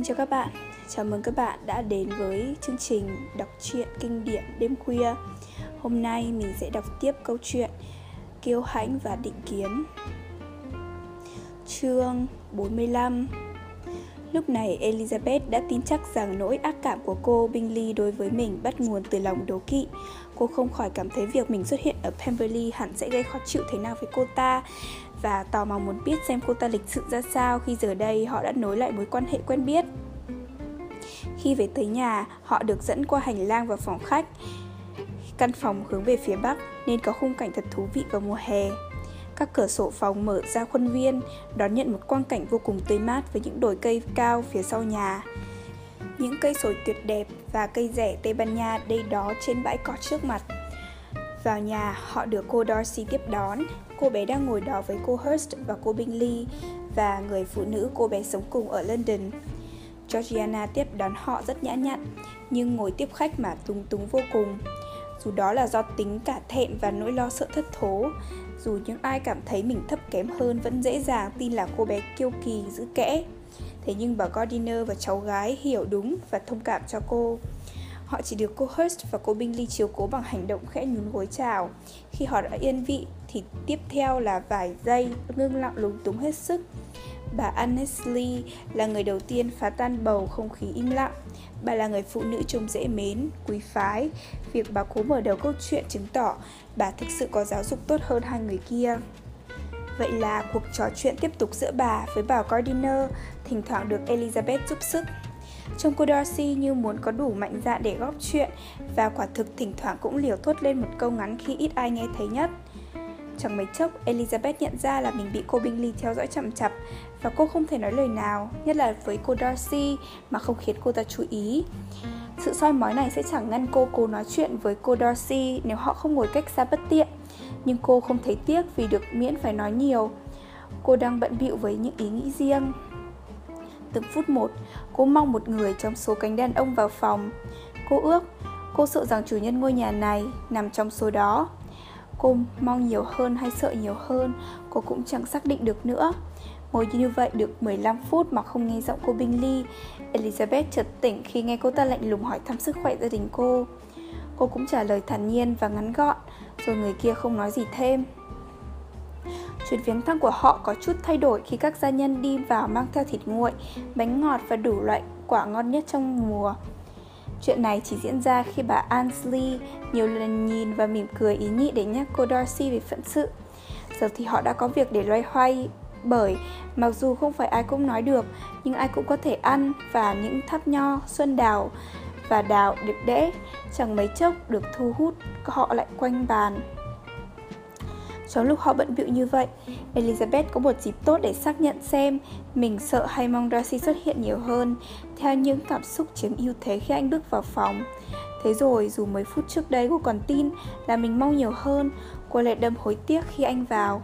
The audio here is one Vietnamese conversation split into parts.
Xin chào các bạn, chào mừng các bạn đã đến với chương trình đọc truyện kinh điển đêm khuya. Hôm nay mình sẽ đọc tiếp câu chuyện Kiêu hãnh và định kiến. Chương 45 Lúc này Elizabeth đã tin chắc rằng nỗi ác cảm của cô Bingley đối với mình bắt nguồn từ lòng đố kỵ. Cô không khỏi cảm thấy việc mình xuất hiện ở Pemberley hẳn sẽ gây khó chịu thế nào với cô ta và tò mò muốn biết xem cô ta lịch sự ra sao khi giờ đây họ đã nối lại mối quan hệ quen biết. Khi về tới nhà, họ được dẫn qua hành lang vào phòng khách. Căn phòng hướng về phía bắc nên có khung cảnh thật thú vị vào mùa hè. Các cửa sổ phòng mở ra khuôn viên, đón nhận một quang cảnh vô cùng tươi mát với những đồi cây cao phía sau nhà. Những cây sồi tuyệt đẹp và cây rẻ Tây Ban Nha đây đó trên bãi cỏ trước mặt. Vào nhà, họ được cô Darcy tiếp đón. Cô bé đang ngồi đó với cô Hurst và cô Bingley và người phụ nữ cô bé sống cùng ở London. Georgiana tiếp đón họ rất nhã nhặn, nhưng ngồi tiếp khách mà túng túng vô cùng. Dù đó là do tính cả thẹn và nỗi lo sợ thất thố, dù những ai cảm thấy mình thấp kém hơn vẫn dễ dàng tin là cô bé kiêu kỳ giữ kẽ. Thế nhưng bà Gardiner và cháu gái hiểu đúng và thông cảm cho cô. Họ chỉ được cô Hurst và cô Bingley chiếu cố bằng hành động khẽ nhún gối chào. Khi họ đã yên vị thì tiếp theo là vài giây ngưng lặng lúng túng hết sức. Bà Annesley là người đầu tiên phá tan bầu không khí im lặng. Bà là người phụ nữ trông dễ mến, quý phái. Việc bà cố mở đầu câu chuyện chứng tỏ bà thực sự có giáo dục tốt hơn hai người kia. Vậy là cuộc trò chuyện tiếp tục giữa bà với bà Gardiner, thỉnh thoảng được Elizabeth giúp sức. Trông cô Darcy như muốn có đủ mạnh dạn để góp chuyện và quả thực thỉnh thoảng cũng liều thốt lên một câu ngắn khi ít ai nghe thấy nhất. Chẳng mấy chốc, Elizabeth nhận ra là mình bị cô Bingley theo dõi chậm chạp và cô không thể nói lời nào, nhất là với cô Darcy mà không khiến cô ta chú ý. Sự soi mói này sẽ chẳng ngăn cô cố nói chuyện với cô Darcy nếu họ không ngồi cách xa bất tiện. Nhưng cô không thấy tiếc vì được miễn phải nói nhiều. Cô đang bận bịu với những ý nghĩ riêng. Từng phút một, cô mong một người trong số cánh đàn ông vào phòng. Cô ước, cô sợ rằng chủ nhân ngôi nhà này nằm trong số đó. Cô mong nhiều hơn hay sợ nhiều hơn, cô cũng chẳng xác định được nữa. Ngồi như vậy được 15 phút mà không nghe giọng cô Bingley Elizabeth chợt tỉnh khi nghe cô ta lạnh lùng hỏi thăm sức khỏe gia đình cô Cô cũng trả lời thản nhiên và ngắn gọn Rồi người kia không nói gì thêm Chuyến viếng thăm của họ có chút thay đổi khi các gia nhân đi vào mang theo thịt nguội, bánh ngọt và đủ loại quả ngon nhất trong mùa. Chuyện này chỉ diễn ra khi bà Ansley nhiều lần nhìn và mỉm cười ý nhị để nhắc cô Darcy về phận sự. Giờ thì họ đã có việc để loay hoay bởi mặc dù không phải ai cũng nói được nhưng ai cũng có thể ăn và những tháp nho, xuân đào và đào đẹp đẽ chẳng mấy chốc được thu hút họ lại quanh bàn trong lúc họ bận bịu như vậy, Elizabeth có một dịp tốt để xác nhận xem mình sợ hay mong Darcy xuất hiện nhiều hơn, theo những cảm xúc chiếm ưu thế khi anh bước vào phòng. Thế rồi, dù mấy phút trước đây cô còn tin là mình mong nhiều hơn, cô lại đâm hối tiếc khi anh vào.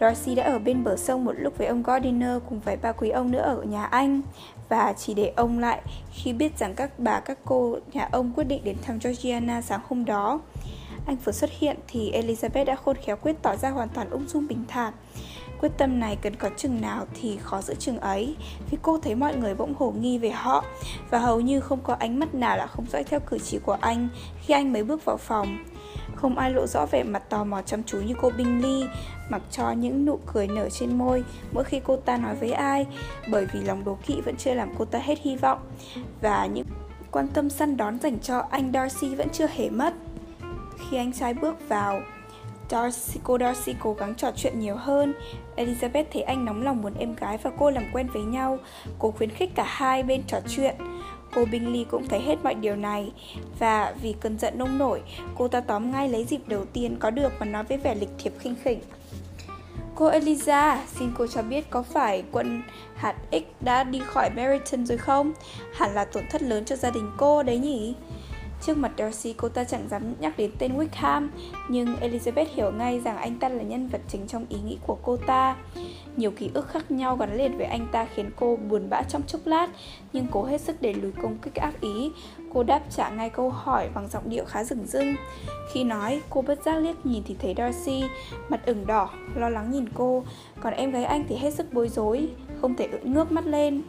Darcy đã ở bên bờ sông một lúc với ông Gardiner cùng vài ba quý ông nữa ở nhà anh và chỉ để ông lại khi biết rằng các bà các cô nhà ông quyết định đến thăm Georgiana sáng hôm đó. Anh vừa xuất hiện thì Elizabeth đã khôn khéo quyết tỏ ra hoàn toàn ung dung bình thản. Quyết tâm này cần có chừng nào thì khó giữ chừng ấy, Vì cô thấy mọi người bỗng hồ nghi về họ, Và hầu như không có ánh mắt nào là không dõi theo cử chỉ của anh Khi anh mới bước vào phòng. Không ai lộ rõ vẻ mặt tò mò chăm chú như cô Bingley Mặc cho những nụ cười nở trên môi Mỗi khi cô ta nói với ai, Bởi vì lòng đố kỵ vẫn chưa làm cô ta hết hy vọng. Và những quan tâm săn đón dành cho anh Darcy vẫn chưa hề mất khi anh trai bước vào. Darcy, cô Darcy cố gắng trò chuyện nhiều hơn. Elizabeth thấy anh nóng lòng muốn em gái và cô làm quen với nhau. Cô khuyến khích cả hai bên trò chuyện. Cô Bingley cũng thấy hết mọi điều này. Và vì cơn giận nông nổi Cô ta tóm ngay lấy dịp đầu tiên có được và nói với vẻ lịch thiệp khinh khỉnh. Cô Eliza, xin cô cho biết có phải quân hạt X đã đi khỏi Meryton rồi không? Hẳn là tổn thất lớn cho gia đình cô đấy nhỉ? Trước mặt Darcy cô ta chẳng dám nhắc đến tên Wickham Nhưng Elizabeth hiểu ngay rằng anh ta là nhân vật chính trong ý nghĩ của cô ta. Nhiều ký ức khác nhau gắn liền với anh ta khiến cô buồn bã trong chốc lát Nhưng cố hết sức để lùi công kích ác ý. Cô đáp trả ngay câu hỏi bằng giọng điệu khá rừng rưng. Khi nói, cô bất giác liếc nhìn thì thấy Darcy Mặt ửng đỏ, lo lắng nhìn cô. Còn em gái anh thì hết sức bối rối Không thể ưỡn ngước mắt lên.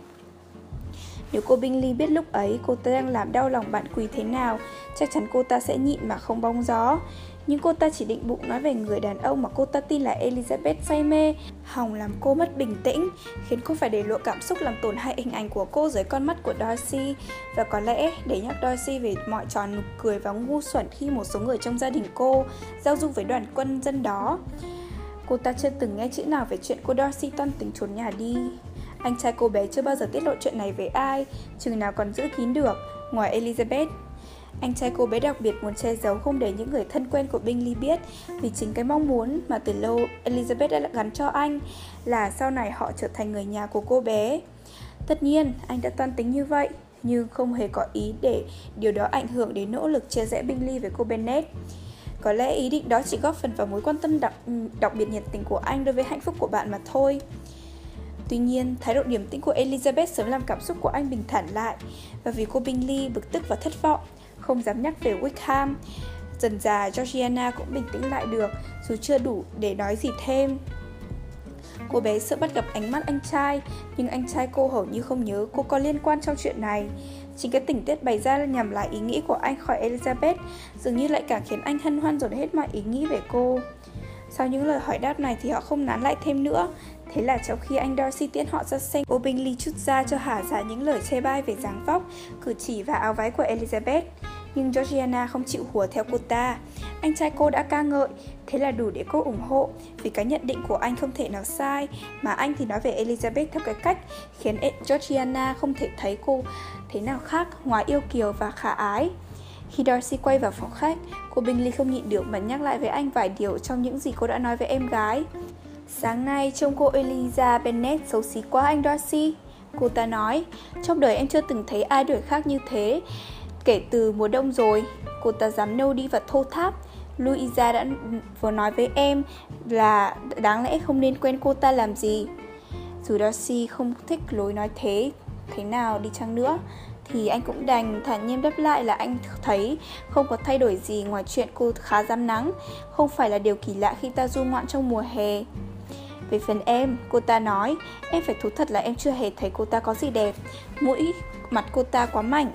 Nếu cô Bingley biết lúc ấy cô ta đang làm đau lòng bạn Quỳ thế nào, chắc chắn cô ta sẽ nhịn mà không bong gió. Nhưng cô ta chỉ định bụng nói về người đàn ông mà cô ta tin là Elizabeth say mê, hòng làm cô mất bình tĩnh, khiến cô phải để lộ cảm xúc làm tổn hại hình ảnh của cô dưới con mắt của Darcy và có lẽ để nhắc Darcy về mọi trò nụ cười và ngu xuẩn khi một số người trong gia đình cô giao du với đoàn quân dân đó. Cô ta chưa từng nghe chữ nào về chuyện cô Darcy toan tính trốn nhà đi. Anh trai cô bé chưa bao giờ tiết lộ chuyện này với ai, chừng nào còn giữ kín được, ngoài Elizabeth. Anh trai cô bé đặc biệt muốn che giấu không để những người thân quen của Bingley biết vì chính cái mong muốn mà từ lâu Elizabeth đã gắn cho anh là sau này họ trở thành người nhà của cô bé. Tất nhiên, anh đã toan tính như vậy, nhưng không hề có ý để điều đó ảnh hưởng đến nỗ lực chia rẽ Bingley với cô Bennet. Có lẽ ý định đó chỉ góp phần vào mối quan tâm đặc, đặc biệt nhiệt tình của anh đối với hạnh phúc của bạn mà thôi. Tuy nhiên, thái độ điềm tĩnh của Elizabeth sớm làm cảm xúc của anh bình thản lại và vì cô Bingley bực tức và thất vọng, không dám nhắc về Wickham. Dần già Georgiana cũng bình tĩnh lại được dù chưa đủ để nói gì thêm. Cô bé sợ bắt gặp ánh mắt anh trai, nhưng anh trai cô hầu như không nhớ cô có liên quan trong chuyện này. Chính cái tình tiết bày ra nhằm lại ý nghĩ của anh khỏi Elizabeth dường như lại càng khiến anh hân hoan dồn hết mọi ý nghĩ về cô. Sau những lời hỏi đáp này thì họ không nán lại thêm nữa Thế là trong khi anh Darcy tiễn họ ra sân, cô Bingley chút ra cho hả ra những lời chê bai về dáng vóc, cử chỉ và áo váy của Elizabeth. Nhưng Georgiana không chịu hùa theo cô ta. Anh trai cô đã ca ngợi, thế là đủ để cô ủng hộ, vì cái nhận định của anh không thể nào sai, mà anh thì nói về Elizabeth theo cái cách khiến Georgiana không thể thấy cô thế nào khác ngoài yêu kiều và khả ái. Khi Darcy quay vào phòng khách, cô Bingley không nhịn được mà nhắc lại với anh vài điều trong những gì cô đã nói với em gái. Sáng nay trông cô Eliza Bennet xấu xí quá anh Darcy. Cô ta nói Trong đời em chưa từng thấy ai đuổi khác như thế Kể từ mùa đông rồi. Cô ta dám nâu đi và thô tháp. Louisa đã vừa nói với em là đáng lẽ không nên quen cô ta làm gì. Dù Darcy không thích lối nói thế Thế nào đi chăng nữa thì anh cũng đành thản nhiên đáp lại là anh thấy không có thay đổi gì ngoài chuyện cô khá dám nắng, không phải là điều kỳ lạ khi ta du ngoạn trong mùa hè. Về phần em, cô ta nói, em phải thú thật là em chưa hề thấy cô ta có gì đẹp. Mũi, mặt cô ta quá mảnh,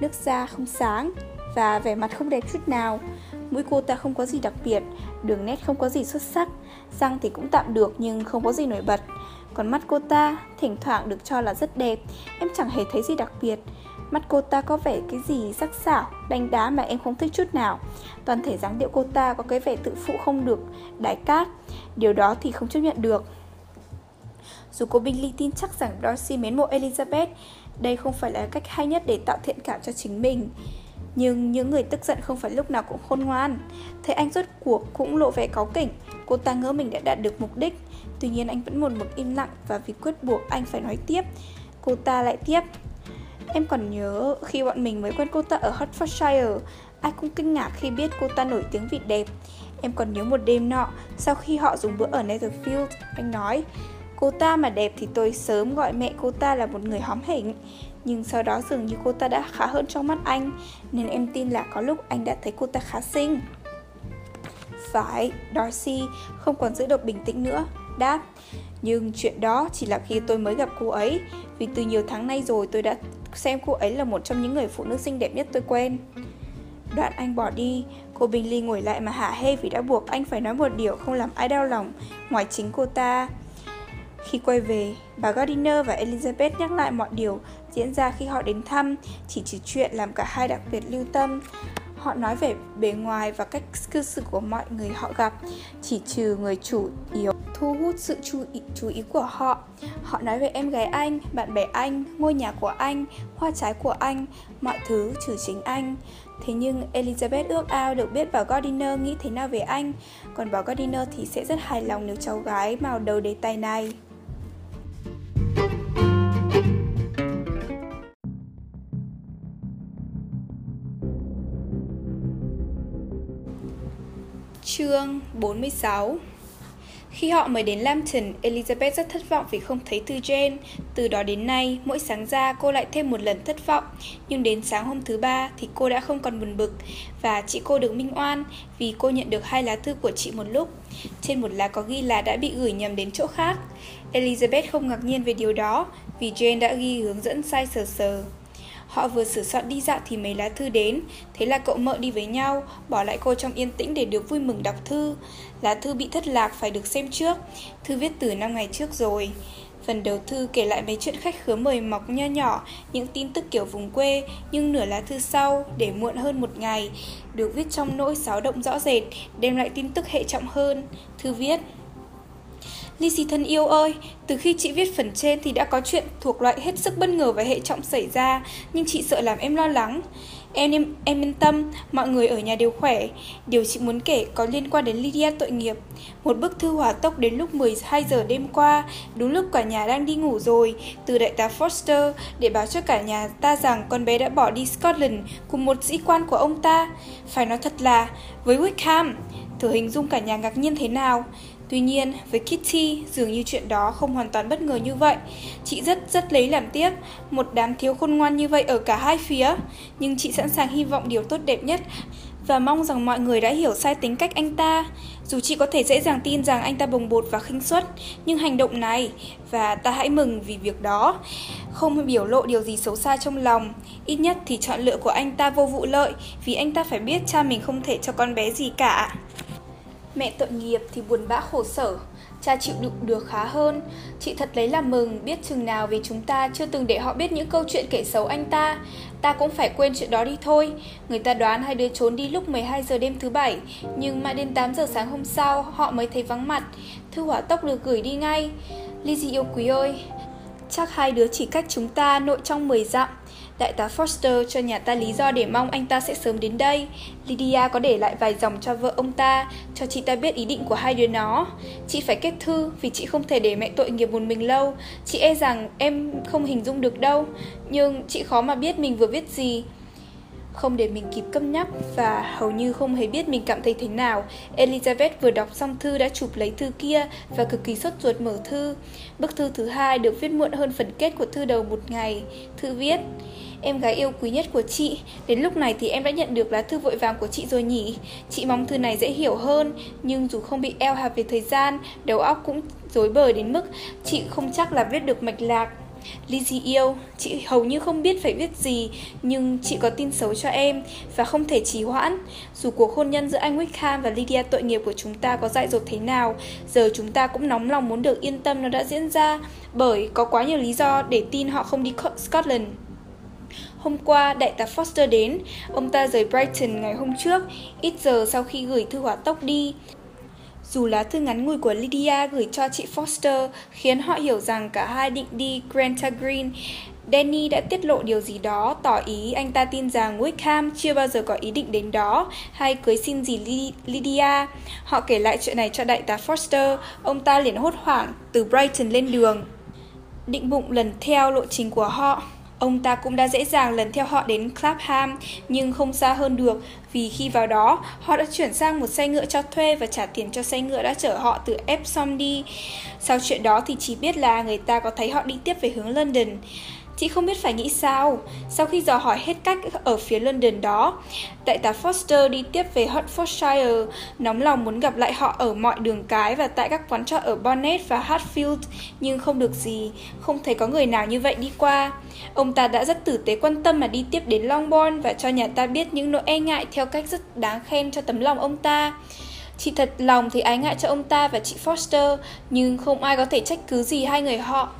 nước da không sáng và vẻ mặt không đẹp chút nào. Mũi cô ta không có gì đặc biệt, đường nét không có gì xuất sắc, răng thì cũng tạm được nhưng không có gì nổi bật. Còn mắt cô ta, thỉnh thoảng được cho là rất đẹp, em chẳng hề thấy gì đặc biệt. Mắt cô ta có vẻ cái gì sắc sảo, đánh đá mà em không thích chút nào. Toàn thể dáng điệu cô ta có cái vẻ tự phụ không được, đại cát. Điều đó thì không chấp nhận được. Dù cô Bingley tin chắc rằng Darcy mến mộ Elizabeth Đây không phải là cách hay nhất để tạo thiện cảm cho chính mình. Nhưng những người tức giận không phải lúc nào cũng khôn ngoan. Thấy anh rốt cuộc cũng lộ vẻ cáu kỉnh. Cô ta ngỡ mình đã đạt được mục đích. Tuy nhiên anh vẫn một mực im lặng Và vì quyết buộc anh phải nói tiếp. Cô ta lại tiếp. Em còn nhớ khi bọn mình mới quen cô ta ở Hertfordshire. Ai cũng kinh ngạc khi biết cô ta nổi tiếng vì đẹp. Em còn nhớ một đêm nọ Sau khi họ dùng bữa ở Netherfield Anh nói Cô ta mà đẹp thì tôi sớm gọi mẹ cô ta là một người hóm hỉnh. Nhưng sau đó dường như cô ta đã khá hơn trong mắt anh Nên em tin là có lúc anh đã thấy cô ta khá xinh. Phải, Darcy không còn giữ được bình tĩnh nữa. Đáp Nhưng chuyện đó chỉ là khi tôi mới gặp cô ấy. Vì từ nhiều tháng nay rồi tôi đã xem cô ấy là một trong những người phụ nữ xinh đẹp nhất tôi quen. Đoạn anh bỏ đi, cô Bình Ly ngồi lại mà hả hê vì đã buộc anh phải nói một điều không làm ai đau lòng ngoài chính cô ta. Khi quay về, bà Gardiner và Elizabeth nhắc lại mọi điều diễn ra khi họ đến thăm, chỉ trừ chuyện làm cả hai đặc biệt lưu tâm. Họ nói về bề ngoài và cách cư xử của mọi người họ gặp, chỉ trừ người chủ yếu thu hút sự chú ý, chú ý của họ. Họ nói về em gái anh, bạn bè anh, ngôi nhà của anh, hoa trái của anh, mọi thứ trừ chính anh. Thế nhưng Elizabeth ước ao được biết bà Gardiner nghĩ thế nào về anh, còn bà Gardiner thì sẽ rất hài lòng nếu cháu gái vào đầu đề tài này. Chương 46 khi họ mới đến Lambton, Elizabeth rất thất vọng vì không thấy thư Jane. Từ đó đến nay, mỗi sáng ra cô lại thêm một lần thất vọng. Nhưng đến sáng hôm thứ ba thì cô đã không còn buồn bực và chị cô được minh oan vì cô nhận được hai lá thư của chị một lúc. Trên một lá có ghi là đã bị gửi nhầm đến chỗ khác. Elizabeth không ngạc nhiên về điều đó vì Jane đã ghi hướng dẫn sai sờ sờ. Họ vừa sửa soạn đi dạo thì mấy lá thư đến, thế là cậu mợ đi với nhau, bỏ lại cô trong yên tĩnh để được vui mừng đọc thư. Lá thư bị thất lạc phải được xem trước, thư viết từ năm ngày trước rồi. Phần đầu thư kể lại mấy chuyện khách khứa mời mọc nho nhỏ, những tin tức kiểu vùng quê, nhưng nửa lá thư sau, để muộn hơn một ngày, được viết trong nỗi xáo động rõ rệt, đem lại tin tức hệ trọng hơn. Thư viết Lizzy thân yêu ơi, từ khi chị viết phần trên thì đã có chuyện thuộc loại hết sức bất ngờ và hệ trọng xảy ra, nhưng chị sợ làm em lo lắng. Em, em em yên tâm, mọi người ở nhà đều khỏe. Điều chị muốn kể có liên quan đến Lydia tội nghiệp. Một bức thư hỏa tốc đến lúc 12 giờ đêm qua, đúng lúc cả nhà đang đi ngủ rồi, từ đại tá Foster để báo cho cả nhà ta rằng con bé đã bỏ đi Scotland cùng một sĩ quan của ông ta. Phải nói thật là, với Wickham, thử hình dung cả nhà ngạc nhiên thế nào. Tuy nhiên, với Kitty, dường như chuyện đó không hoàn toàn bất ngờ như vậy. Chị rất rất lấy làm tiếc, một đám thiếu khôn ngoan như vậy ở cả hai phía. Nhưng chị sẵn sàng hy vọng điều tốt đẹp nhất và mong rằng mọi người đã hiểu sai tính cách anh ta. Dù chị có thể dễ dàng tin rằng anh ta bồng bột và khinh suất, nhưng hành động này, và ta hãy mừng vì việc đó, không biểu lộ điều gì xấu xa trong lòng. Ít nhất thì chọn lựa của anh ta vô vụ lợi, vì anh ta phải biết cha mình không thể cho con bé gì cả. Mẹ tội nghiệp thì buồn bã khổ sở, cha chịu đựng được khá hơn. Chị thật lấy làm mừng biết chừng nào vì chúng ta chưa từng để họ biết những câu chuyện kể xấu anh ta. Ta cũng phải quên chuyện đó đi thôi. Người ta đoán hai đứa trốn đi lúc 12 giờ đêm thứ bảy, nhưng mãi đến 8 giờ sáng hôm sau họ mới thấy vắng mặt. Thư hỏa tốc được gửi đi ngay. Lizzie yêu quý ơi, chắc hai đứa chỉ cách chúng ta nội trong 10 dặm. Đại tá Foster cho nhà ta lý do để mong anh ta sẽ sớm đến đây. Lydia có để lại vài dòng cho vợ ông ta, cho chị ta biết ý định của hai đứa nó. Chị phải kết thư vì chị không thể để mẹ tội nghiệp một mình lâu. Chị e rằng em không hình dung được đâu, nhưng chị khó mà biết mình vừa viết gì. Không để mình kịp câm nhắc và hầu như không hề biết mình cảm thấy thế nào, Elizabeth vừa đọc xong thư đã chụp lấy thư kia và cực kỳ sốt ruột mở thư. Bức thư thứ hai được viết muộn hơn phần kết của thư đầu một ngày. Thư viết Em gái yêu quý nhất của chị Đến lúc này thì em đã nhận được lá thư vội vàng của chị rồi nhỉ Chị mong thư này dễ hiểu hơn Nhưng dù không bị eo hạp về thời gian Đầu óc cũng rối bời đến mức Chị không chắc là viết được mạch lạc Lizzy yêu, chị hầu như không biết phải viết gì, nhưng chị có tin xấu cho em và không thể trì hoãn. Dù cuộc hôn nhân giữa anh Wickham và Lydia tội nghiệp của chúng ta có dại dột thế nào, giờ chúng ta cũng nóng lòng muốn được yên tâm nó đã diễn ra, bởi có quá nhiều lý do để tin họ không đi Scotland. Hôm qua, đại tá Foster đến. Ông ta rời Brighton ngày hôm trước, ít giờ sau khi gửi thư hỏa tốc đi. Dù lá thư ngắn ngủi của Lydia gửi cho chị Foster khiến họ hiểu rằng cả hai định đi Granta Green, Danny đã tiết lộ điều gì đó, tỏ ý anh ta tin rằng Wickham chưa bao giờ có ý định đến đó hay cưới xin gì Lydia. Họ kể lại chuyện này cho đại tá Foster, ông ta liền hốt hoảng từ Brighton lên đường. Định bụng lần theo lộ trình của họ. Ông ta cũng đã dễ dàng lần theo họ đến Clapham, nhưng không xa hơn được vì khi vào đó, họ đã chuyển sang một xe ngựa cho thuê và trả tiền cho xe ngựa đã chở họ từ Epsom đi. Sau chuyện đó thì chỉ biết là người ta có thấy họ đi tiếp về hướng London. Chị không biết phải nghĩ sao. Sau khi dò hỏi hết cách ở phía London đó, đại tá Foster đi tiếp về Hertfordshire, nóng lòng muốn gặp lại họ ở mọi đường cái và tại các quán trọ ở Bonnet và Hatfield, nhưng không được gì, không thấy có người nào như vậy đi qua. Ông ta đã rất tử tế quan tâm mà đi tiếp đến Longbourn và cho nhà ta biết những nỗi e ngại theo cách rất đáng khen cho tấm lòng ông ta. Chị thật lòng thì ái ngại cho ông ta và chị Foster, nhưng không ai có thể trách cứ gì hai người họ.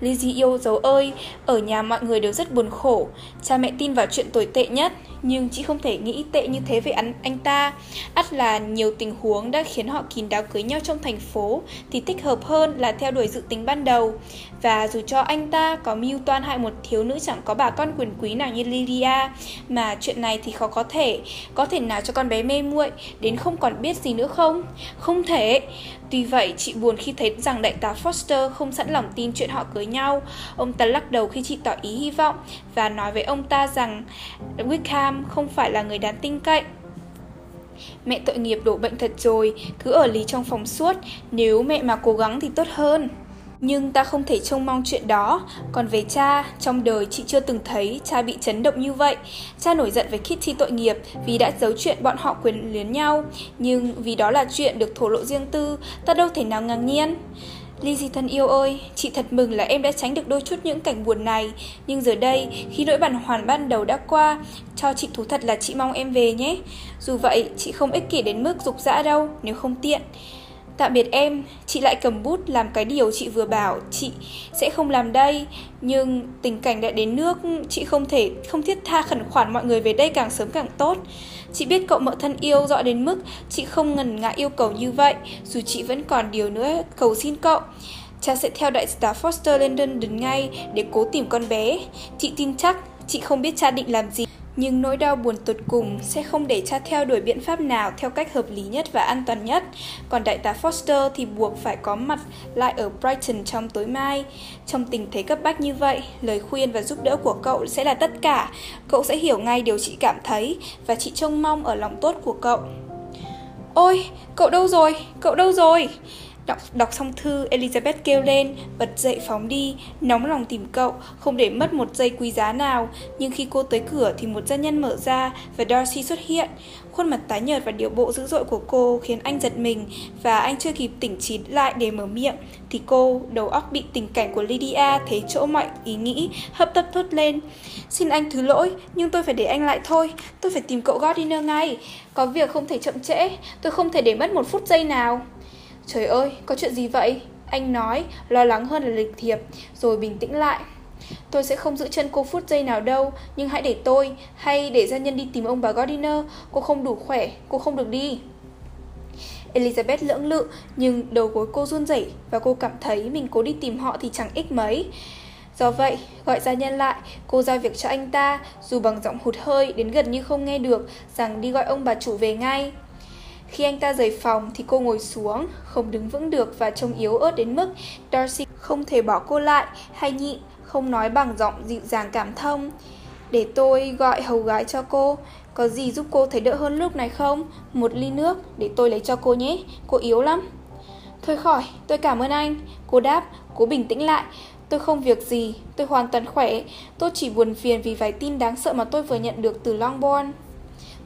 Lizzie yêu dấu ơi, ở nhà mọi người đều rất buồn khổ. Cha mẹ tin vào chuyện tồi tệ nhất, nhưng chị không thể nghĩ tệ như thế về anh, anh ta. ắt là nhiều tình huống đã khiến họ kín đáo cưới nhau trong thành phố, thì thích hợp hơn là theo đuổi dự tính ban đầu. Và dù cho anh ta có mưu toan hại một thiếu nữ chẳng có bà con quyền quý nào như Lydia, mà chuyện này thì khó có thể, có thể nào cho con bé mê muội đến không còn biết gì nữa không? Không thể. Tuy vậy, chị buồn khi thấy rằng đại tá Foster không sẵn lòng tin chuyện họ cưới nhau. Ông ta lắc đầu khi chị tỏ ý hy vọng và nói với ông ta rằng Wickham không phải là người đáng tin cậy. Mẹ tội nghiệp đổ bệnh thật rồi, cứ ở lý trong phòng suốt, nếu mẹ mà cố gắng thì tốt hơn. Nhưng ta không thể trông mong chuyện đó. Còn về cha, trong đời chị chưa từng thấy cha bị chấn động như vậy. Cha nổi giận với Kitty tội nghiệp vì đã giấu chuyện bọn họ quyền luyến nhau. Nhưng vì đó là chuyện được thổ lộ riêng tư, ta đâu thể nào ngạc nhiên. Lizzie thân yêu ơi, chị thật mừng là em đã tránh được đôi chút những cảnh buồn này. Nhưng giờ đây, khi nỗi bản hoàn ban đầu đã qua Cho chị thú thật là chị mong em về nhé. Dù vậy, chị không ích kỷ đến mức dục dã đâu, nếu không tiện. Tạm biệt em, chị lại cầm bút làm cái điều chị vừa bảo. Chị sẽ không làm đây Nhưng tình cảnh đã đến nước, chị không thể, không thiết tha khẩn khoản mọi người về đây càng sớm càng tốt. Chị biết cậu mợ thân yêu rõ đến mức chị không ngần ngại yêu cầu như vậy Dù chị vẫn còn điều nữa cầu xin cậu. Cha sẽ theo đại tá Foster lên London ngay để cố tìm con bé. Chị tin chắc chị không biết cha định làm gì nhưng nỗi đau buồn tột cùng sẽ không để cha theo đuổi biện pháp nào theo cách hợp lý nhất và an toàn nhất. Còn đại tá Foster thì buộc phải có mặt lại ở Brighton trong tối mai. Trong tình thế cấp bách như vậy, lời khuyên và giúp đỡ của cậu sẽ là tất cả. Cậu sẽ hiểu ngay điều chị cảm thấy và chị trông mong ở lòng tốt của cậu. Ôi, cậu đâu rồi? Cậu đâu rồi? Đọc, đọc xong thư, Elizabeth kêu lên, bật dậy phóng đi, nóng lòng tìm cậu, không để mất một giây quý giá nào. Nhưng khi cô tới cửa thì một gia nhân mở ra và Darcy xuất hiện. Khuôn mặt tái nhợt và điệu bộ dữ dội của cô khiến anh giật mình và anh chưa kịp tỉnh chín lại để mở miệng thì cô, đầu óc bị tình cảnh của Lydia thấy chỗ mọi ý nghĩ, hấp tấp thốt lên. Xin anh thứ lỗi, nhưng tôi phải để anh lại thôi. Tôi phải tìm cậu Gardiner ngay. Có việc không thể chậm trễ, tôi không thể để mất một phút giây nào. Trời ơi, có chuyện gì vậy? Anh nói, lo lắng hơn là lịch thiệp, rồi bình tĩnh lại. Tôi sẽ không giữ chân cô phút giây nào đâu, nhưng hãy để tôi, hay để gia nhân đi tìm ông bà Gardiner. Cô không đủ khỏe, cô không được đi. Elizabeth lưỡng lự, nhưng đầu gối cô run rẩy và cô cảm thấy mình cố đi tìm họ thì chẳng ích mấy. Do vậy, gọi gia nhân lại, cô giao việc cho anh ta, dù bằng giọng hụt hơi đến gần như không nghe được, rằng đi gọi ông bà chủ về ngay. Khi anh ta rời phòng thì cô ngồi xuống, không đứng vững được và trông yếu ớt đến mức Darcy không thể bỏ cô lại hay nhịn, không nói bằng giọng dịu dàng cảm thông. Để tôi gọi hầu gái cho cô, có gì giúp cô thấy đỡ hơn lúc này không? Một ly nước để tôi lấy cho cô nhé, cô yếu lắm. Thôi khỏi, tôi cảm ơn anh. Cô đáp, cố bình tĩnh lại. Tôi không việc gì, tôi hoàn toàn khỏe. Tôi chỉ buồn phiền vì vài tin đáng sợ mà tôi vừa nhận được từ Longbourn.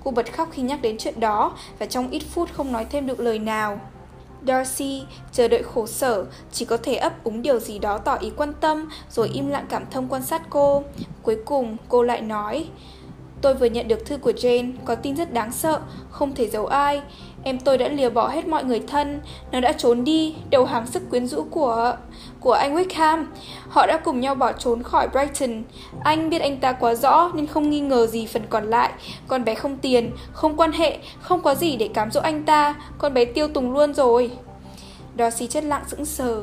Cô bật khóc khi nhắc đến chuyện đó và trong ít phút không nói thêm được lời nào. Darcy chờ đợi khổ sở, chỉ có thể ấp úng điều gì đó tỏ ý quan tâm rồi im lặng cảm thông quan sát cô. Cuối cùng cô lại nói, tôi vừa nhận được thư của Jane, có tin rất đáng sợ, không thể giấu ai. Em tôi đã lìa bỏ hết mọi người thân, nó đã trốn đi, đầu hàng sức quyến rũ của của anh Wickham. Họ đã cùng nhau bỏ trốn khỏi Brighton. Anh biết anh ta quá rõ nên không nghi ngờ gì phần còn lại. Con bé không tiền, không quan hệ, không có gì để cám dỗ anh ta. Con bé tiêu tùng luôn rồi. Darcy chết lặng sững sờ.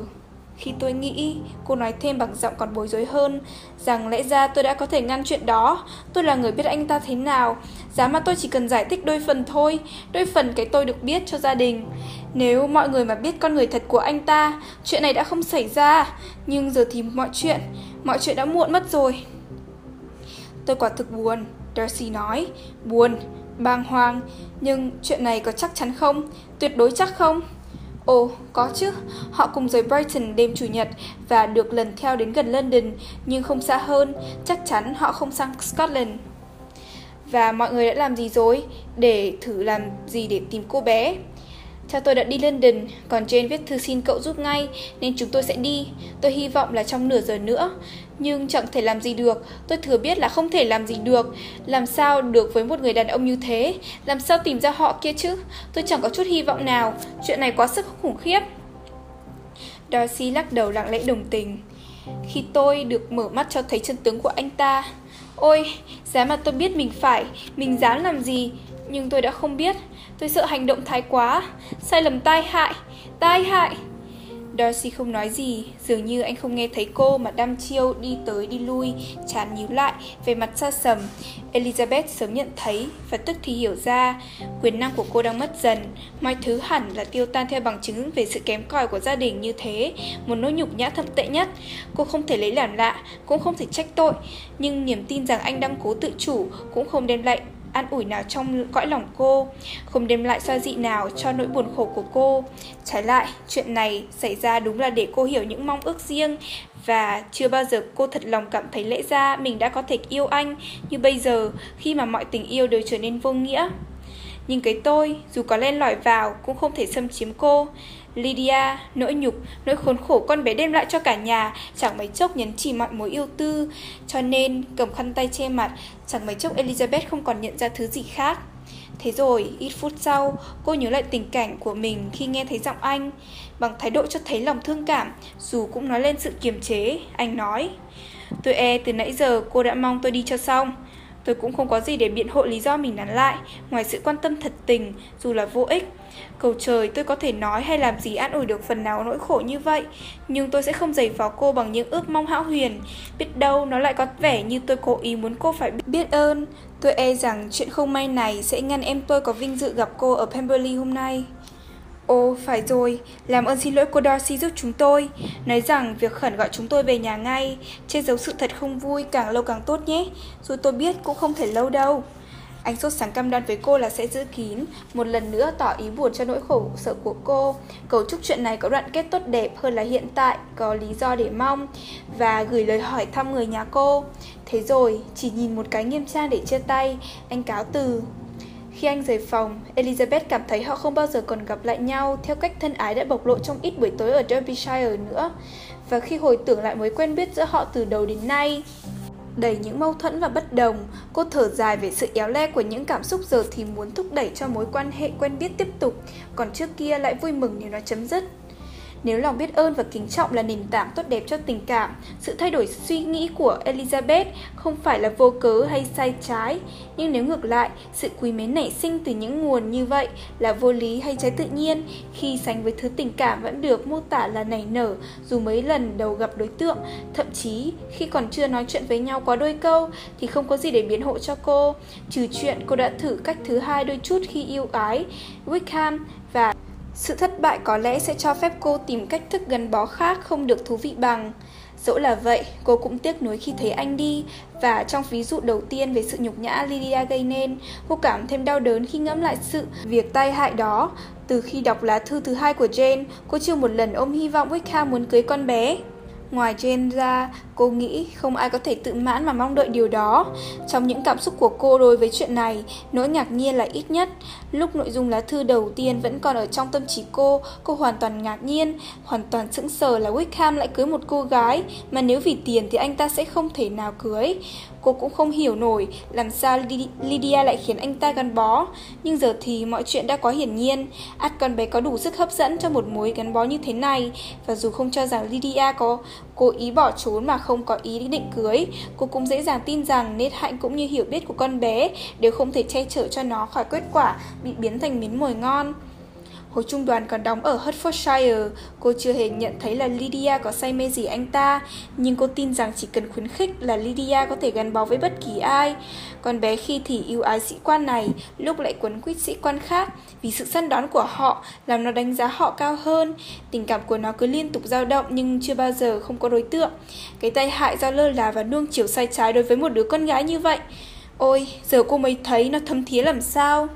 Khi tôi nghĩ, cô nói thêm bằng giọng còn bối rối hơn, rằng lẽ ra tôi đã có thể ngăn chuyện đó. Tôi là người biết anh ta thế nào, giá mà tôi chỉ cần giải thích đôi phần thôi, đôi phần cái tôi được biết cho gia đình. Nếu mọi người mà biết con người thật của anh ta, chuyện này đã không xảy ra, nhưng giờ thì mọi chuyện, mọi chuyện đã muộn mất rồi. Tôi quả thực buồn, Darcy nói, buồn, bàng hoàng, nhưng chuyện này có chắc chắn không? Tuyệt đối chắc không? Ồ, có chứ, họ cùng rời Brighton đêm Chủ nhật và được lần theo đến gần London, nhưng không xa hơn, chắc chắn họ không sang Scotland. Và mọi người đã làm gì rồi? Để thử làm gì để tìm cô bé? Cha tôi đã đi London, còn Jane viết thư xin cậu giúp ngay, nên chúng tôi sẽ đi. Tôi hy vọng là trong nửa giờ nữa. Nhưng chẳng thể làm gì được, tôi thừa biết là không thể làm gì được. Làm sao được với một người đàn ông như thế? Làm sao tìm ra họ kia chứ? Tôi chẳng có chút hy vọng nào, chuyện này quá sức khủng khiếp. Darcy lắc đầu lặng lẽ đồng tình. Khi tôi được mở mắt cho thấy chân tướng của anh ta, Ôi, giá mà tôi biết mình phải, mình dám làm gì, nhưng tôi đã không biết. Tôi sợ hành động thái quá, sai lầm tai hại, tai hại. Darcy không nói gì, dường như anh không nghe thấy cô mà đăm chiêu đi tới đi lui, chán nhíu lại, về mặt xa sầm. Elizabeth sớm nhận thấy và tức thì hiểu ra, quyền năng của cô đang mất dần, mọi thứ hẳn là tiêu tan theo bằng chứng về sự kém cỏi của gia đình như thế, một nỗi nhục nhã thậm tệ nhất. Cô không thể lấy làm lạ, cũng không thể trách tội, nhưng niềm tin rằng anh đang cố tự chủ cũng không đem lại an ủi nào trong cõi lòng cô, không đem lại xoa dị nào cho nỗi buồn khổ của cô. Trái lại, chuyện này xảy ra đúng là để cô hiểu những mong ước riêng và chưa bao giờ cô thật lòng cảm thấy lẽ ra mình đã có thể yêu anh như bây giờ khi mà mọi tình yêu đều trở nên vô nghĩa. Nhưng cái tôi, dù có len lỏi vào, cũng không thể xâm chiếm cô. Lydia, nỗi nhục, nỗi khốn khổ con bé đem lại cho cả nhà, chẳng mấy chốc nhấn chỉ mọi mối yêu tư. Cho nên, cầm khăn tay che mặt, chẳng mấy chốc Elizabeth không còn nhận ra thứ gì khác. Thế rồi, ít phút sau, cô nhớ lại tình cảnh của mình khi nghe thấy giọng anh. Bằng thái độ cho thấy lòng thương cảm, dù cũng nói lên sự kiềm chế, anh nói. Tôi e từ nãy giờ cô đã mong tôi đi cho xong. Tôi cũng không có gì để biện hộ lý do mình nắn lại, ngoài sự quan tâm thật tình, dù là vô ích. Cầu trời tôi có thể nói hay làm gì an ủi được phần nào nỗi khổ như vậy, nhưng tôi sẽ không giày vò cô bằng những ước mong hão huyền. Biết đâu nó lại có vẻ như tôi cố ý muốn cô phải biết ơn. Tôi e rằng chuyện không may này sẽ ngăn em tôi có vinh dự gặp cô ở Pemberley hôm nay. Ồ, phải rồi, làm ơn xin lỗi cô Darcy giúp chúng tôi. Nói rằng việc khẩn gọi chúng tôi về nhà ngay, che giấu sự thật không vui càng lâu càng tốt nhé. Dù tôi biết cũng không thể lâu đâu. Anh sốt sáng cam đoan với cô là sẽ giữ kín, một lần nữa tỏ ý buồn cho nỗi khổ sợ của cô. Cầu chúc chuyện này có đoạn kết tốt đẹp hơn là hiện tại, có lý do để mong, và gửi lời hỏi thăm người nhà cô. Thế rồi, chỉ nhìn một cái nghiêm trang để chia tay, anh cáo từ. Khi anh rời phòng, Elizabeth cảm thấy họ không bao giờ còn gặp lại nhau theo cách thân ái đã bộc lộ trong ít buổi tối ở Derbyshire nữa. Và khi hồi tưởng lại mối quen biết giữa họ từ đầu đến nay, đầy những mâu thuẫn và bất đồng, cô thở dài về sự éo le của những cảm xúc giờ thì muốn thúc đẩy cho mối quan hệ quen biết tiếp tục, còn trước kia lại vui mừng nếu nó chấm dứt. Nếu lòng biết ơn và kính trọng là nền tảng tốt đẹp cho tình cảm, sự thay đổi suy nghĩ của Elizabeth không phải là vô cớ hay sai trái, nhưng nếu ngược lại, sự quý mến nảy sinh từ những nguồn như vậy là vô lý hay trái tự nhiên, khi sánh với thứ tình cảm vẫn được mô tả là nảy nở dù mấy lần đầu gặp đối tượng, thậm chí khi còn chưa nói chuyện với nhau quá đôi câu thì không có gì để biến hộ cho cô, trừ chuyện cô đã thử cách thứ hai đôi chút khi yêu ái Wickham và sự thất bại có lẽ sẽ cho phép cô tìm cách thức gắn bó khác không được thú vị bằng. Dẫu là vậy, cô cũng tiếc nuối khi thấy anh đi và trong ví dụ đầu tiên về sự nhục nhã Lydia gây nên, cô cảm thêm đau đớn khi ngẫm lại sự việc tai hại đó. Từ khi đọc lá thư thứ hai của Jane, cô chưa một lần ôm hy vọng Wickham muốn cưới con bé. Ngoài trên ra, cô nghĩ không ai có thể tự mãn mà mong đợi điều đó. Trong những cảm xúc của cô đối với chuyện này, nỗi ngạc nhiên là ít nhất. Lúc nội dung lá thư đầu tiên vẫn còn ở trong tâm trí cô, cô hoàn toàn ngạc nhiên, hoàn toàn sững sờ là Wickham lại cưới một cô gái mà nếu vì tiền thì anh ta sẽ không thể nào cưới. Cô cũng không hiểu nổi làm sao Lydia lại khiến anh ta gắn bó. Nhưng giờ thì mọi chuyện đã quá hiển nhiên. ắt con bé có đủ sức hấp dẫn cho một mối gắn bó như thế này. Và dù không cho rằng Lydia có cố ý bỏ trốn mà không có ý định cưới, cô cũng dễ dàng tin rằng nết hạnh cũng như hiểu biết của con bé đều không thể che chở cho nó khỏi kết quả bị biến thành miếng mồi ngon. Hồi trung đoàn còn đóng ở Hertfordshire, cô chưa hề nhận thấy là Lydia có say mê gì anh ta, nhưng cô tin rằng chỉ cần khuyến khích là Lydia có thể gắn bó với bất kỳ ai. Còn bé khi thì yêu ái sĩ quan này, lúc lại quấn quýt sĩ quan khác, vì sự săn đón của họ làm nó đánh giá họ cao hơn. Tình cảm của nó cứ liên tục dao động nhưng chưa bao giờ không có đối tượng. Cái tay hại do lơ là và nuông chiều sai trái đối với một đứa con gái như vậy. Ôi, giờ cô mới thấy nó thấm thía làm sao.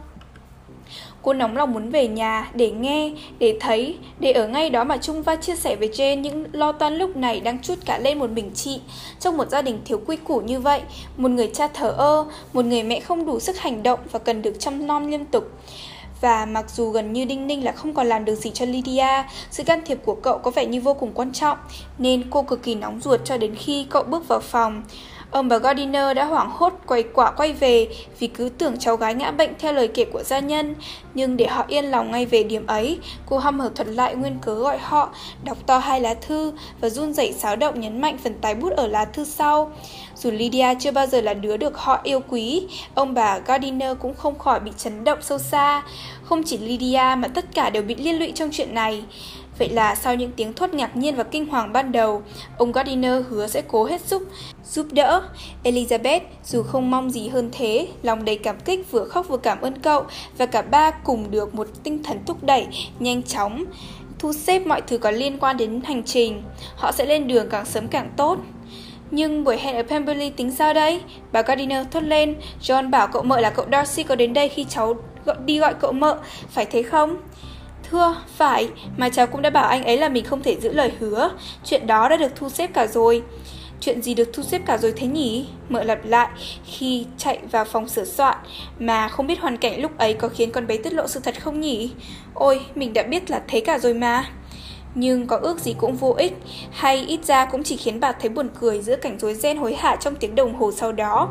Cô nóng lòng muốn về nhà để nghe, để thấy, để ở ngay đó mà chung Va chia sẻ với Jane những lo toan lúc này đang chút cả lên một mình chị. Trong một gia đình thiếu quy củ như vậy, một người cha thờ ơ, một người mẹ không đủ sức hành động và cần được chăm nom liên tục. Và mặc dù gần như Đinh Ninh là không còn làm được gì cho Lydia, sự can thiệp của cậu có vẻ như vô cùng quan trọng, nên cô cực kỳ nóng ruột cho đến khi cậu bước vào phòng. Ông bà Gardiner đã hoảng hốt quay quả quay về vì cứ tưởng cháu gái ngã bệnh theo lời kể của gia nhân. Nhưng để họ yên lòng ngay về điểm ấy, cô hăm hở thuật lại nguyên cớ gọi họ, đọc to hai lá thư và run rẩy xáo động nhấn mạnh phần tái bút ở lá thư sau. Dù Lydia chưa bao giờ là đứa được họ yêu quý, ông bà Gardiner cũng không khỏi bị chấn động sâu xa. Không chỉ Lydia mà tất cả đều bị liên lụy trong chuyện này. Vậy là sau những tiếng thốt ngạc nhiên và kinh hoàng ban đầu, ông Gardiner hứa sẽ cố hết sức giúp đỡ. Elizabeth dù không mong gì hơn thế, lòng đầy cảm kích vừa khóc vừa cảm ơn cậu và cả ba cùng được một tinh thần thúc đẩy nhanh chóng thu xếp mọi thứ có liên quan đến hành trình. Họ sẽ lên đường càng sớm càng tốt. Nhưng buổi hẹn ở Pemberley tính sao đây? Bà Gardiner thốt lên, John bảo cậu mợ là cậu Darcy có đến đây khi cháu gọi, đi gọi cậu mợ, phải thế không? Thưa, phải, mà cháu cũng đã bảo anh ấy là mình không thể giữ lời hứa. Chuyện đó đã được thu xếp cả rồi. Chuyện gì được thu xếp cả rồi thế nhỉ? Mợ lặp lại khi chạy vào phòng sửa soạn Mà không biết hoàn cảnh lúc ấy có khiến con bé tiết lộ sự thật không nhỉ? Ôi, mình đã biết là thế cả rồi mà nhưng có ước gì cũng vô ích, hay ít ra cũng chỉ khiến bà thấy buồn cười giữa cảnh rối ren hối hả trong tiếng đồng hồ sau đó.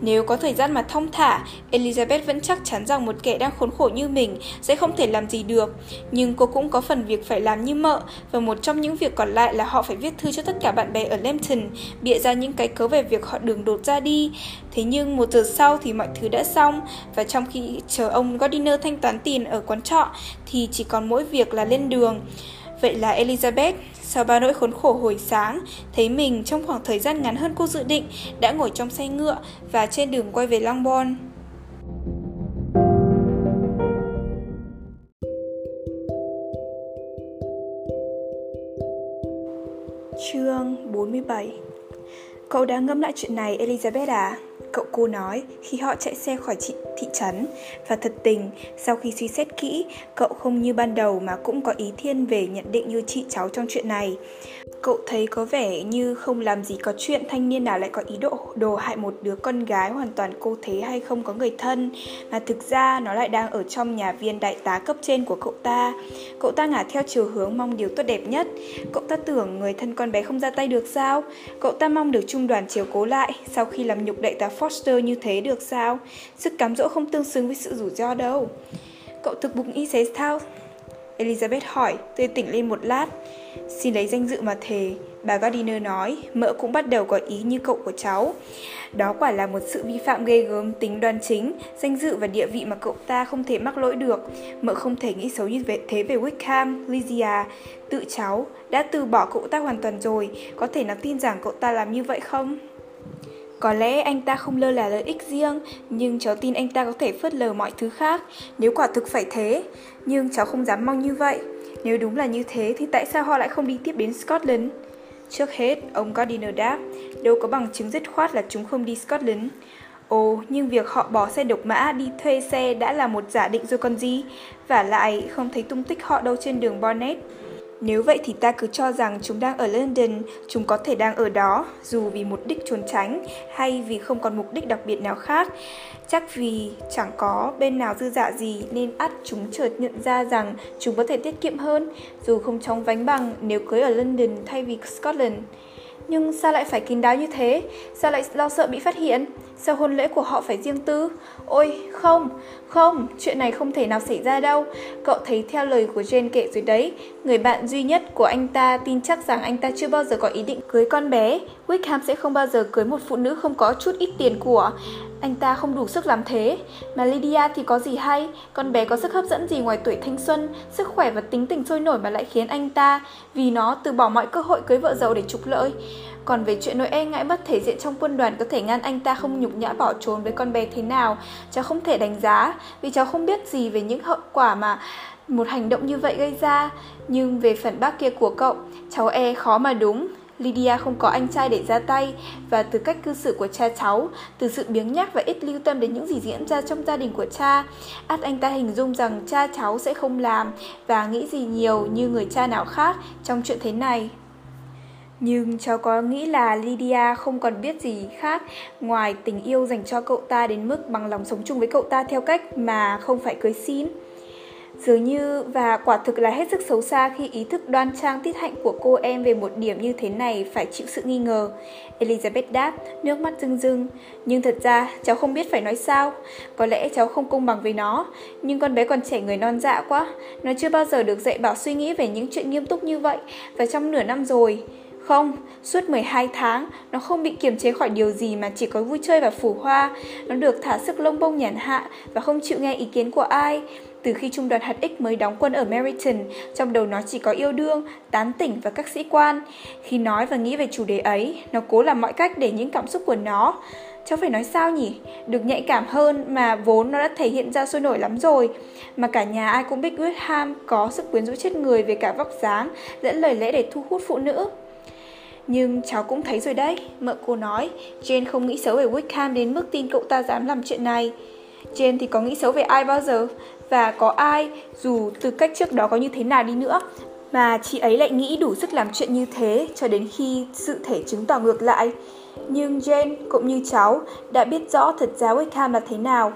Nếu có thời gian mà thông thả, Elizabeth vẫn chắc chắn rằng một kẻ đang khốn khổ như mình sẽ không thể làm gì được. Nhưng cô cũng có phần việc phải làm như mợ, và một trong những việc còn lại là họ phải viết thư cho tất cả bạn bè ở Lambton, bịa ra những cái cớ về việc họ đường đột ra đi. Thế nhưng một giờ sau thì mọi thứ đã xong, và trong khi chờ ông Gardiner thanh toán tiền ở quán trọ, thì chỉ còn mỗi việc là lên đường. Vậy là Elizabeth, sau ba nỗi khốn khổ hồi sáng, thấy mình trong khoảng thời gian ngắn hơn cô dự định, đã ngồi trong xe ngựa và trên đường quay về Longbourn. Chương 47 Cậu đã ngâm lại chuyện này, Elizabeth à? Cậu cô nói khi họ chạy xe khỏi thị, thị trấn. Và thật tình sau khi suy xét kỹ cậu không như ban đầu mà cũng có ý thiên về nhận định như chị cháu trong chuyện này. Cậu thấy có vẻ như không làm gì có chuyện thanh niên nào lại có ý đồ đồ hại một đứa con gái hoàn toàn cô thế hay không có người thân. Mà thực ra nó lại đang ở trong nhà viên đại tá cấp trên của cậu ta. Cậu ta ngả theo chiều hướng mong điều tốt đẹp nhất. Cậu ta tưởng người thân con bé không ra tay được sao? Cậu ta mong được trung đoàn chiều cố lại sau khi làm nhục đại tá Foster như thế được sao sức cám dỗ không tương xứng với sự rủi ro đâu cậu thực bụng y xế sao Elizabeth hỏi, tươi tỉnh lên một lát. Xin lấy danh dự mà thề, bà Gardiner nói, mợ cũng bắt đầu có ý như cậu của cháu. Đó quả là một sự vi phạm ghê gớm tính đoan chính, danh dự và địa vị mà cậu ta không thể mắc lỗi được. Mợ không thể nghĩ xấu như thế về Wickham, Lydia. Tự cháu đã từ bỏ cậu ta hoàn toàn rồi, có thể nào tin rằng cậu ta làm như vậy không? Có lẽ anh ta không lơ là lợi ích riêng, nhưng cháu tin anh ta có thể phớt lờ mọi thứ khác, nếu quả thực phải thế. Nhưng cháu không dám mong như vậy. Nếu đúng là như thế thì tại sao họ lại không đi tiếp đến Scotland? Trước hết, ông Gardiner đáp, đâu có bằng chứng dứt khoát là chúng không đi Scotland. Ồ, nhưng việc họ bỏ xe độc mã đi thuê xe đã là một giả định rồi còn gì, và lại không thấy tung tích họ đâu trên đường Bonnet. Nếu vậy thì ta cứ cho rằng chúng đang ở London, chúng có thể đang ở đó, dù vì mục đích trốn tránh hay vì không còn mục đích đặc biệt nào khác. Chắc vì chẳng có bên nào dư dạ gì nên ắt chúng chợt nhận ra rằng chúng có thể tiết kiệm hơn, dù không trong vánh bằng nếu cưới ở London thay vì Scotland. Nhưng sao lại phải kín đáo như thế? Sao lại lo sợ bị phát hiện? Sao hôn lễ của họ phải riêng tư? Ôi, không, không, chuyện này không thể nào xảy ra đâu. Cậu thấy theo lời của Jane kể rồi đấy, người bạn duy nhất của anh ta tin chắc rằng anh ta chưa bao giờ có ý định cưới con bé. Wickham sẽ không bao giờ cưới một phụ nữ không có chút ít tiền của. Anh ta không đủ sức làm thế. Mà Lydia thì có gì hay, con bé có sức hấp dẫn gì ngoài tuổi thanh xuân, sức khỏe và tính tình sôi nổi mà lại khiến anh ta vì nó từ bỏ mọi cơ hội cưới vợ giàu để trục lợi. Còn về chuyện nỗi e ngại mất thể diện trong quân đoàn có thể ngăn anh ta không nhục nhã bỏ trốn với con bé thế nào, cháu không thể đánh giá vì cháu không biết gì về những hậu quả mà một hành động như vậy gây ra. Nhưng về phần bác kia của cậu, cháu e khó mà đúng. Lydia không có anh trai để ra tay và từ cách cư xử của cha cháu, từ sự biếng nhác và ít lưu tâm đến những gì diễn ra trong gia đình của cha, át anh ta hình dung rằng cha cháu sẽ không làm và nghĩ gì nhiều như người cha nào khác trong chuyện thế này. Nhưng cháu có nghĩ là Lydia không còn biết gì khác ngoài tình yêu dành cho cậu ta đến mức bằng lòng sống chung với cậu ta theo cách mà không phải cưới xin. Dường như và quả thực là hết sức xấu xa khi ý thức đoan trang tiết hạnh của cô em về một điểm như thế này phải chịu sự nghi ngờ. Elizabeth đáp, nước mắt rưng rưng. Nhưng thật ra cháu không biết phải nói sao. Có lẽ cháu không công bằng với nó, nhưng con bé còn trẻ người non dạ quá. Nó chưa bao giờ được dạy bảo suy nghĩ về những chuyện nghiêm túc như vậy và trong nửa năm rồi. Không, suốt 12 tháng, nó không bị kiềm chế khỏi điều gì mà chỉ có vui chơi và phủ hoa. Nó được thả sức lông bông nhàn hạ và không chịu nghe ý kiến của ai. Từ khi trung đoàn hạt X mới đóng quân ở Meriton, trong đầu nó chỉ có yêu đương, tán tỉnh và các sĩ quan. Khi nói và nghĩ về chủ đề ấy, nó cố làm mọi cách để những cảm xúc của nó cháu phải nói sao nhỉ? Được nhạy cảm hơn mà vốn nó đã thể hiện ra sôi nổi lắm rồi. Mà cả nhà ai cũng biết Wickham có sức quyến rũ chết người về cả vóc dáng, lẫn lời lẽ để thu hút phụ nữ. Nhưng cháu cũng thấy rồi đấy, mợ cô nói, Jane không nghĩ xấu về Wickham đến mức tin cậu ta dám làm chuyện này. Jane thì có nghĩ xấu về ai bao giờ, và có ai, dù từ cách trước đó có như thế nào đi nữa, Mà chị ấy lại nghĩ đủ sức làm chuyện như thế cho đến khi sự thể chứng tỏ ngược lại. Nhưng Jane cũng như cháu đã biết rõ thật ra Wickham là thế nào.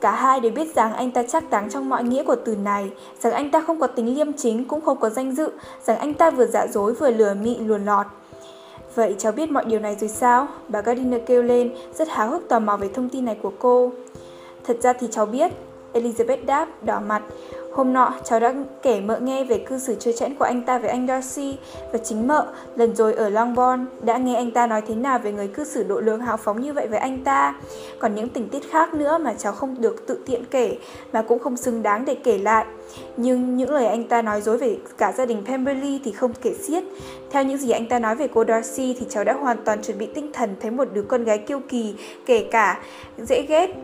Cả hai đều biết rằng anh ta chắc táng trong mọi nghĩa của từ này, rằng anh ta không có tính liêm chính cũng không có danh dự, rằng anh ta vừa giả dối vừa lừa mị luồn lọt. Vậy cháu biết mọi điều này rồi sao? Bà Gardiner kêu lên, rất háo hức tò mò về thông tin này của cô. Thật ra thì cháu biết, Elizabeth đáp, đỏ mặt. Hôm nọ, cháu đã kể mợ nghe về cư xử chơi chẽn của anh ta với anh Darcy và chính mợ, lần rồi ở Longbourn, đã nghe anh ta nói thế nào về người cư xử độ lượng hào phóng như vậy với anh ta. Còn những tình tiết khác nữa mà cháu không được tự tiện kể, mà cũng không xứng đáng để kể lại. Nhưng những lời anh ta nói dối về cả gia đình Pemberley thì không kể xiết. Theo những gì anh ta nói về cô Darcy thì cháu đã hoàn toàn chuẩn bị tinh thần thấy một đứa con gái kiêu kỳ, kể cả dễ ghét.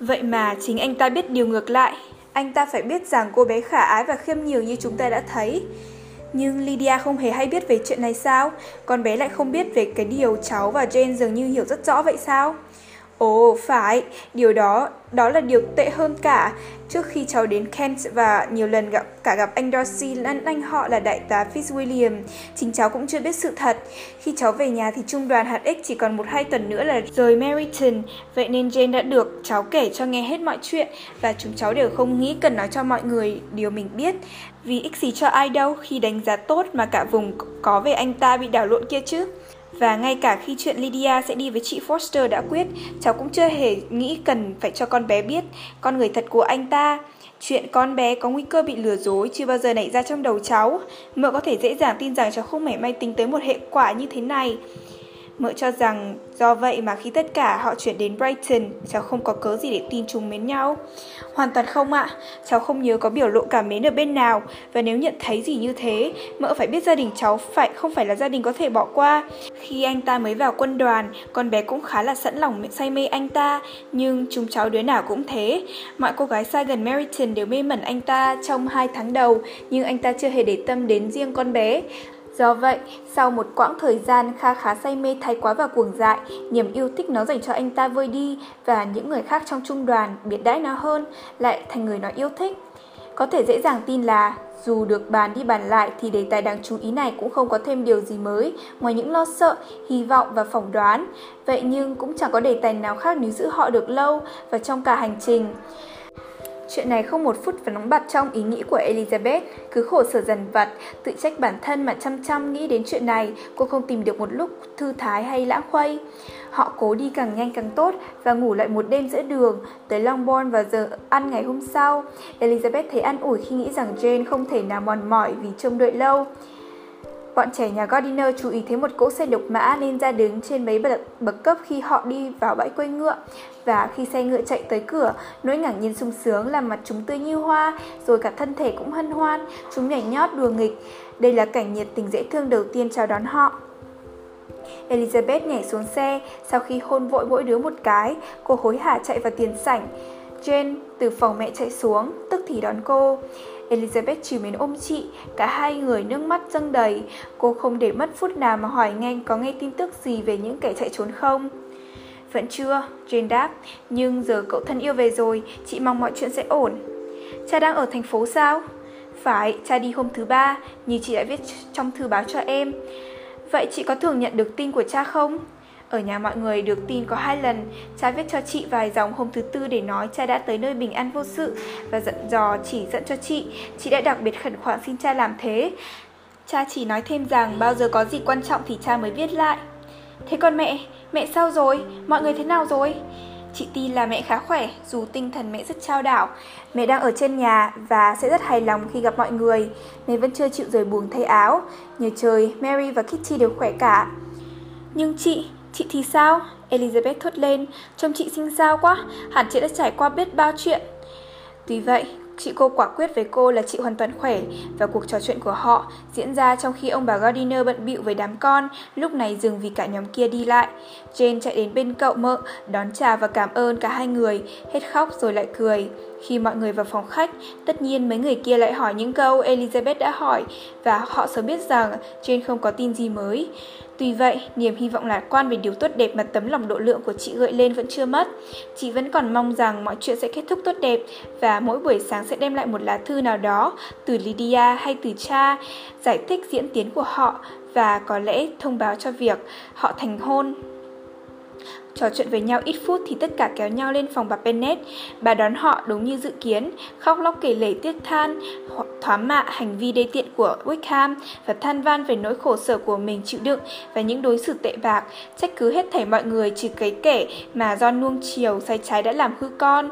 Vậy mà chính anh ta biết điều ngược lại, anh ta phải biết rằng cô bé khả ái và khiêm nhường như chúng ta đã thấy. Nhưng Lydia không hề hay biết về chuyện này sao? Con bé lại không biết về cái điều cháu và Jane dường như hiểu rất rõ vậy sao? Ồ, phải, điều đó, đó là điều tệ hơn cả. Trước khi cháu đến Kent và nhiều lần gặp cả gặp anh Darcy lẫn anh họ là đại tá Fitzwilliam, chính cháu cũng chưa biết sự thật. Khi cháu về nhà thì trung đoàn hạt X chỉ còn một hai tuần nữa là rời Meryton, vậy nên Jane đã được cháu kể cho nghe hết mọi chuyện và chúng cháu đều không nghĩ cần nói cho mọi người điều mình biết. Vì ích gì cho ai đâu khi đánh giá tốt mà cả vùng có về anh ta bị đảo lộn kia chứ. Và ngay cả khi chuyện Lydia sẽ đi với chị Foster đã quyết, cháu cũng chưa hề nghĩ cần phải cho con bé biết con người thật của anh ta. Chuyện con bé có nguy cơ bị lừa dối chưa bao giờ nảy ra trong đầu cháu. Mợ có thể dễ dàng tin rằng cháu không mảy may tính tới một hệ quả như thế này. Mợ cho rằng do vậy mà khi tất cả họ chuyển đến Brighton, cháu không có cớ gì để tin chúng mến nhau. Hoàn toàn không ạ, cháu không nhớ có biểu lộ cảm mến ở bên nào và nếu nhận thấy gì như thế, mợ phải biết gia đình cháu phải không phải là gia đình có thể bỏ qua. Khi anh ta mới vào quân đoàn, con bé cũng khá là sẵn lòng say mê anh ta, nhưng chúng cháu đứa nào cũng thế. Mọi cô gái xa gần Meriton đều mê mẩn anh ta trong hai tháng đầu, nhưng anh ta chưa hề để tâm đến riêng con bé. Do vậy, sau một quãng thời gian Kha khá say mê thái quá và cuồng dại, niềm yêu thích nó dành cho anh ta vơi đi và những người khác trong trung đoàn biệt đãi nó hơn lại thành người nó yêu thích. Có thể dễ dàng tin là dù được bàn đi bàn lại thì đề tài đáng chú ý này cũng không có thêm điều gì mới ngoài những lo sợ, hy vọng và phỏng đoán. Vậy nhưng cũng chẳng có đề tài nào khác nếu giữ họ được lâu và trong cả hành trình. Chuyện này không một phút và nóng bật trong ý nghĩ của Elizabeth, cứ khổ sở dần vặt, tự trách bản thân mà chăm chăm nghĩ đến chuyện này, cô không tìm được một lúc thư thái hay lãng khuây. Họ cố đi càng nhanh càng tốt và ngủ lại một đêm giữa đường, tới Longbourn vào giờ ăn ngày hôm sau. Elizabeth thấy an ủi khi nghĩ rằng Jane không thể nào mòn mỏi vì trông đợi lâu. Bọn trẻ nhà Gardiner chú ý thấy một cỗ xe độc mã nên ra đứng trên mấy bậc, bậc cấp khi họ đi vào bãi quay ngựa. Và khi xe ngựa chạy tới cửa, nỗi ngạc nhiên sung sướng làm mặt chúng tươi như hoa, rồi cả thân thể cũng hân hoan, chúng nhảy nhót đùa nghịch. Đây là cảnh nhiệt tình dễ thương đầu tiên chào đón họ. Elizabeth nhảy xuống xe, sau khi hôn vội mỗi đứa một cái, cô hối hả chạy vào tiền sảnh. Jane từ phòng mẹ chạy xuống, tức thì đón cô. Elizabeth chỉ mến ôm chị, cả hai người nước mắt dâng đầy. Cô không để mất phút nào mà hỏi nghe có nghe tin tức gì về những kẻ chạy trốn không. Vẫn chưa, Jane đáp, nhưng giờ cậu thân yêu về rồi, chị mong mọi chuyện sẽ ổn. Cha đang ở thành phố sao? Phải, cha đi hôm thứ ba, như chị đã viết trong thư báo cho em. Vậy chị có thường nhận được tin của cha không? Ở nhà mọi người được tin có hai lần, cha viết cho chị vài dòng hôm thứ tư để nói cha đã tới nơi bình an vô sự và dặn dò chỉ dẫn cho chị. Chị đã đặc biệt khẩn khoản xin cha làm thế. Cha chỉ nói thêm rằng bao giờ có gì quan trọng thì cha mới viết lại. Thế còn mẹ, mẹ sao rồi? Mọi người thế nào rồi? Chị tin là mẹ khá khỏe, dù tinh thần mẹ rất trao đảo. Mẹ đang ở trên nhà và sẽ rất hài lòng khi gặp mọi người. Mẹ vẫn chưa chịu rời buồng thay áo. Nhờ trời, Mary và Kitty đều khỏe cả. Nhưng chị, Chị thì sao? Elizabeth thốt lên, trông chị xinh xao quá, hẳn chị đã trải qua biết bao chuyện. Tuy vậy, chị cô quả quyết với cô là chị hoàn toàn khỏe và cuộc trò chuyện của họ diễn ra trong khi ông bà Gardiner bận bịu với đám con, lúc này dừng vì cả nhóm kia đi lại. Jane chạy đến bên cậu mợ, đón chào và cảm ơn cả hai người, hết khóc rồi lại cười. Khi mọi người vào phòng khách, tất nhiên mấy người kia lại hỏi những câu Elizabeth đã hỏi và họ sớm biết rằng Jane không có tin gì mới. Tuy vậy, niềm hy vọng lạc quan về điều tốt đẹp mà tấm lòng độ lượng của chị gợi lên vẫn chưa mất. Chị vẫn còn mong rằng mọi chuyện sẽ kết thúc tốt đẹp và mỗi buổi sáng sẽ đem lại một lá thư nào đó từ Lydia hay từ cha, giải thích diễn tiến của họ và có lẽ thông báo cho việc họ thành hôn. Trò chuyện với nhau ít phút thì tất cả kéo nhau lên phòng bà Bennett. Bà đón họ đúng như dự kiến, khóc lóc kể lể tiếc than, thoá mạ hành vi đê tiện của Wickham và than van về nỗi khổ sở của mình chịu đựng và những đối xử tệ bạc, trách cứ hết thảy mọi người trừ cái kẻ mà do nuông chiều say trái đã làm hư con.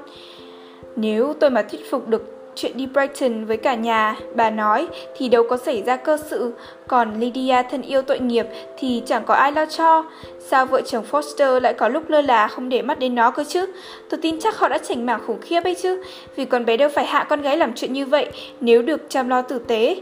Nếu tôi mà thuyết phục được chuyện đi Brighton với cả nhà, bà nói, thì đâu có xảy ra cơ sự, còn Lydia thân yêu tội nghiệp thì chẳng có ai lo cho. Sao vợ chồng Foster lại có lúc lơ là không để mắt đến nó cơ chứ? Tôi tin chắc họ đã chảnh mảng khủng khiếp ấy chứ, vì con bé đâu phải hạ con gái làm chuyện như vậy nếu được chăm lo tử tế.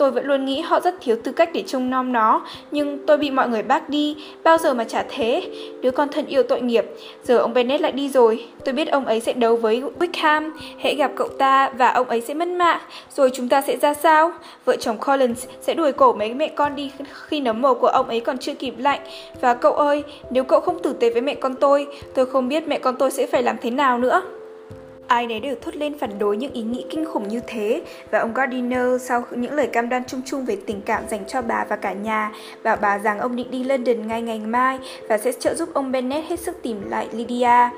Tôi vẫn luôn nghĩ họ rất thiếu tư cách để trông nom nó, nhưng tôi bị mọi người bác đi, bao giờ mà chả thế. Đứa con thân yêu tội nghiệp, giờ ông Bennett lại đi rồi. Tôi biết ông ấy sẽ đấu với Wickham, hãy gặp cậu ta và ông ấy sẽ mất mạng, rồi chúng ta sẽ ra sao? Vợ chồng Collins sẽ đuổi cổ mấy mẹ con đi khi nấm mồ của ông ấy còn chưa kịp lạnh. Và cậu ơi, nếu cậu không tử tế với mẹ con tôi, tôi không biết mẹ con tôi sẽ phải làm thế nào nữa. Ai nấy đều thốt lên phản đối những ý nghĩ kinh khủng như thế và ông Gardiner sau những lời cam đoan chung chung về tình cảm dành cho bà và cả nhà bảo bà rằng ông định đi London ngay ngày mai và sẽ trợ giúp ông Bennett hết sức tìm lại Lydia.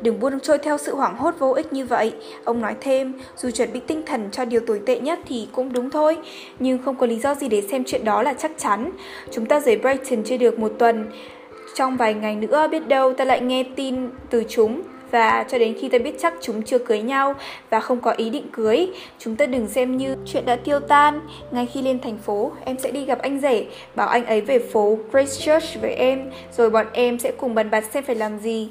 Đừng buông trôi theo sự hoảng hốt vô ích như vậy. Ông nói thêm, dù chuẩn bị tinh thần cho điều tồi tệ nhất thì cũng đúng thôi, nhưng không có lý do gì để xem chuyện đó là chắc chắn. Chúng ta rời Brighton chưa được một tuần. Trong vài ngày nữa biết đâu ta lại nghe tin từ chúng và cho đến khi ta biết chắc chúng chưa cưới nhau và không có ý định cưới, chúng ta đừng xem như chuyện đã tiêu tan. Ngay khi lên thành phố, em sẽ đi gặp anh rể, bảo anh ấy về phố Christchurch với em, rồi bọn em sẽ cùng bàn bạc xem phải làm gì.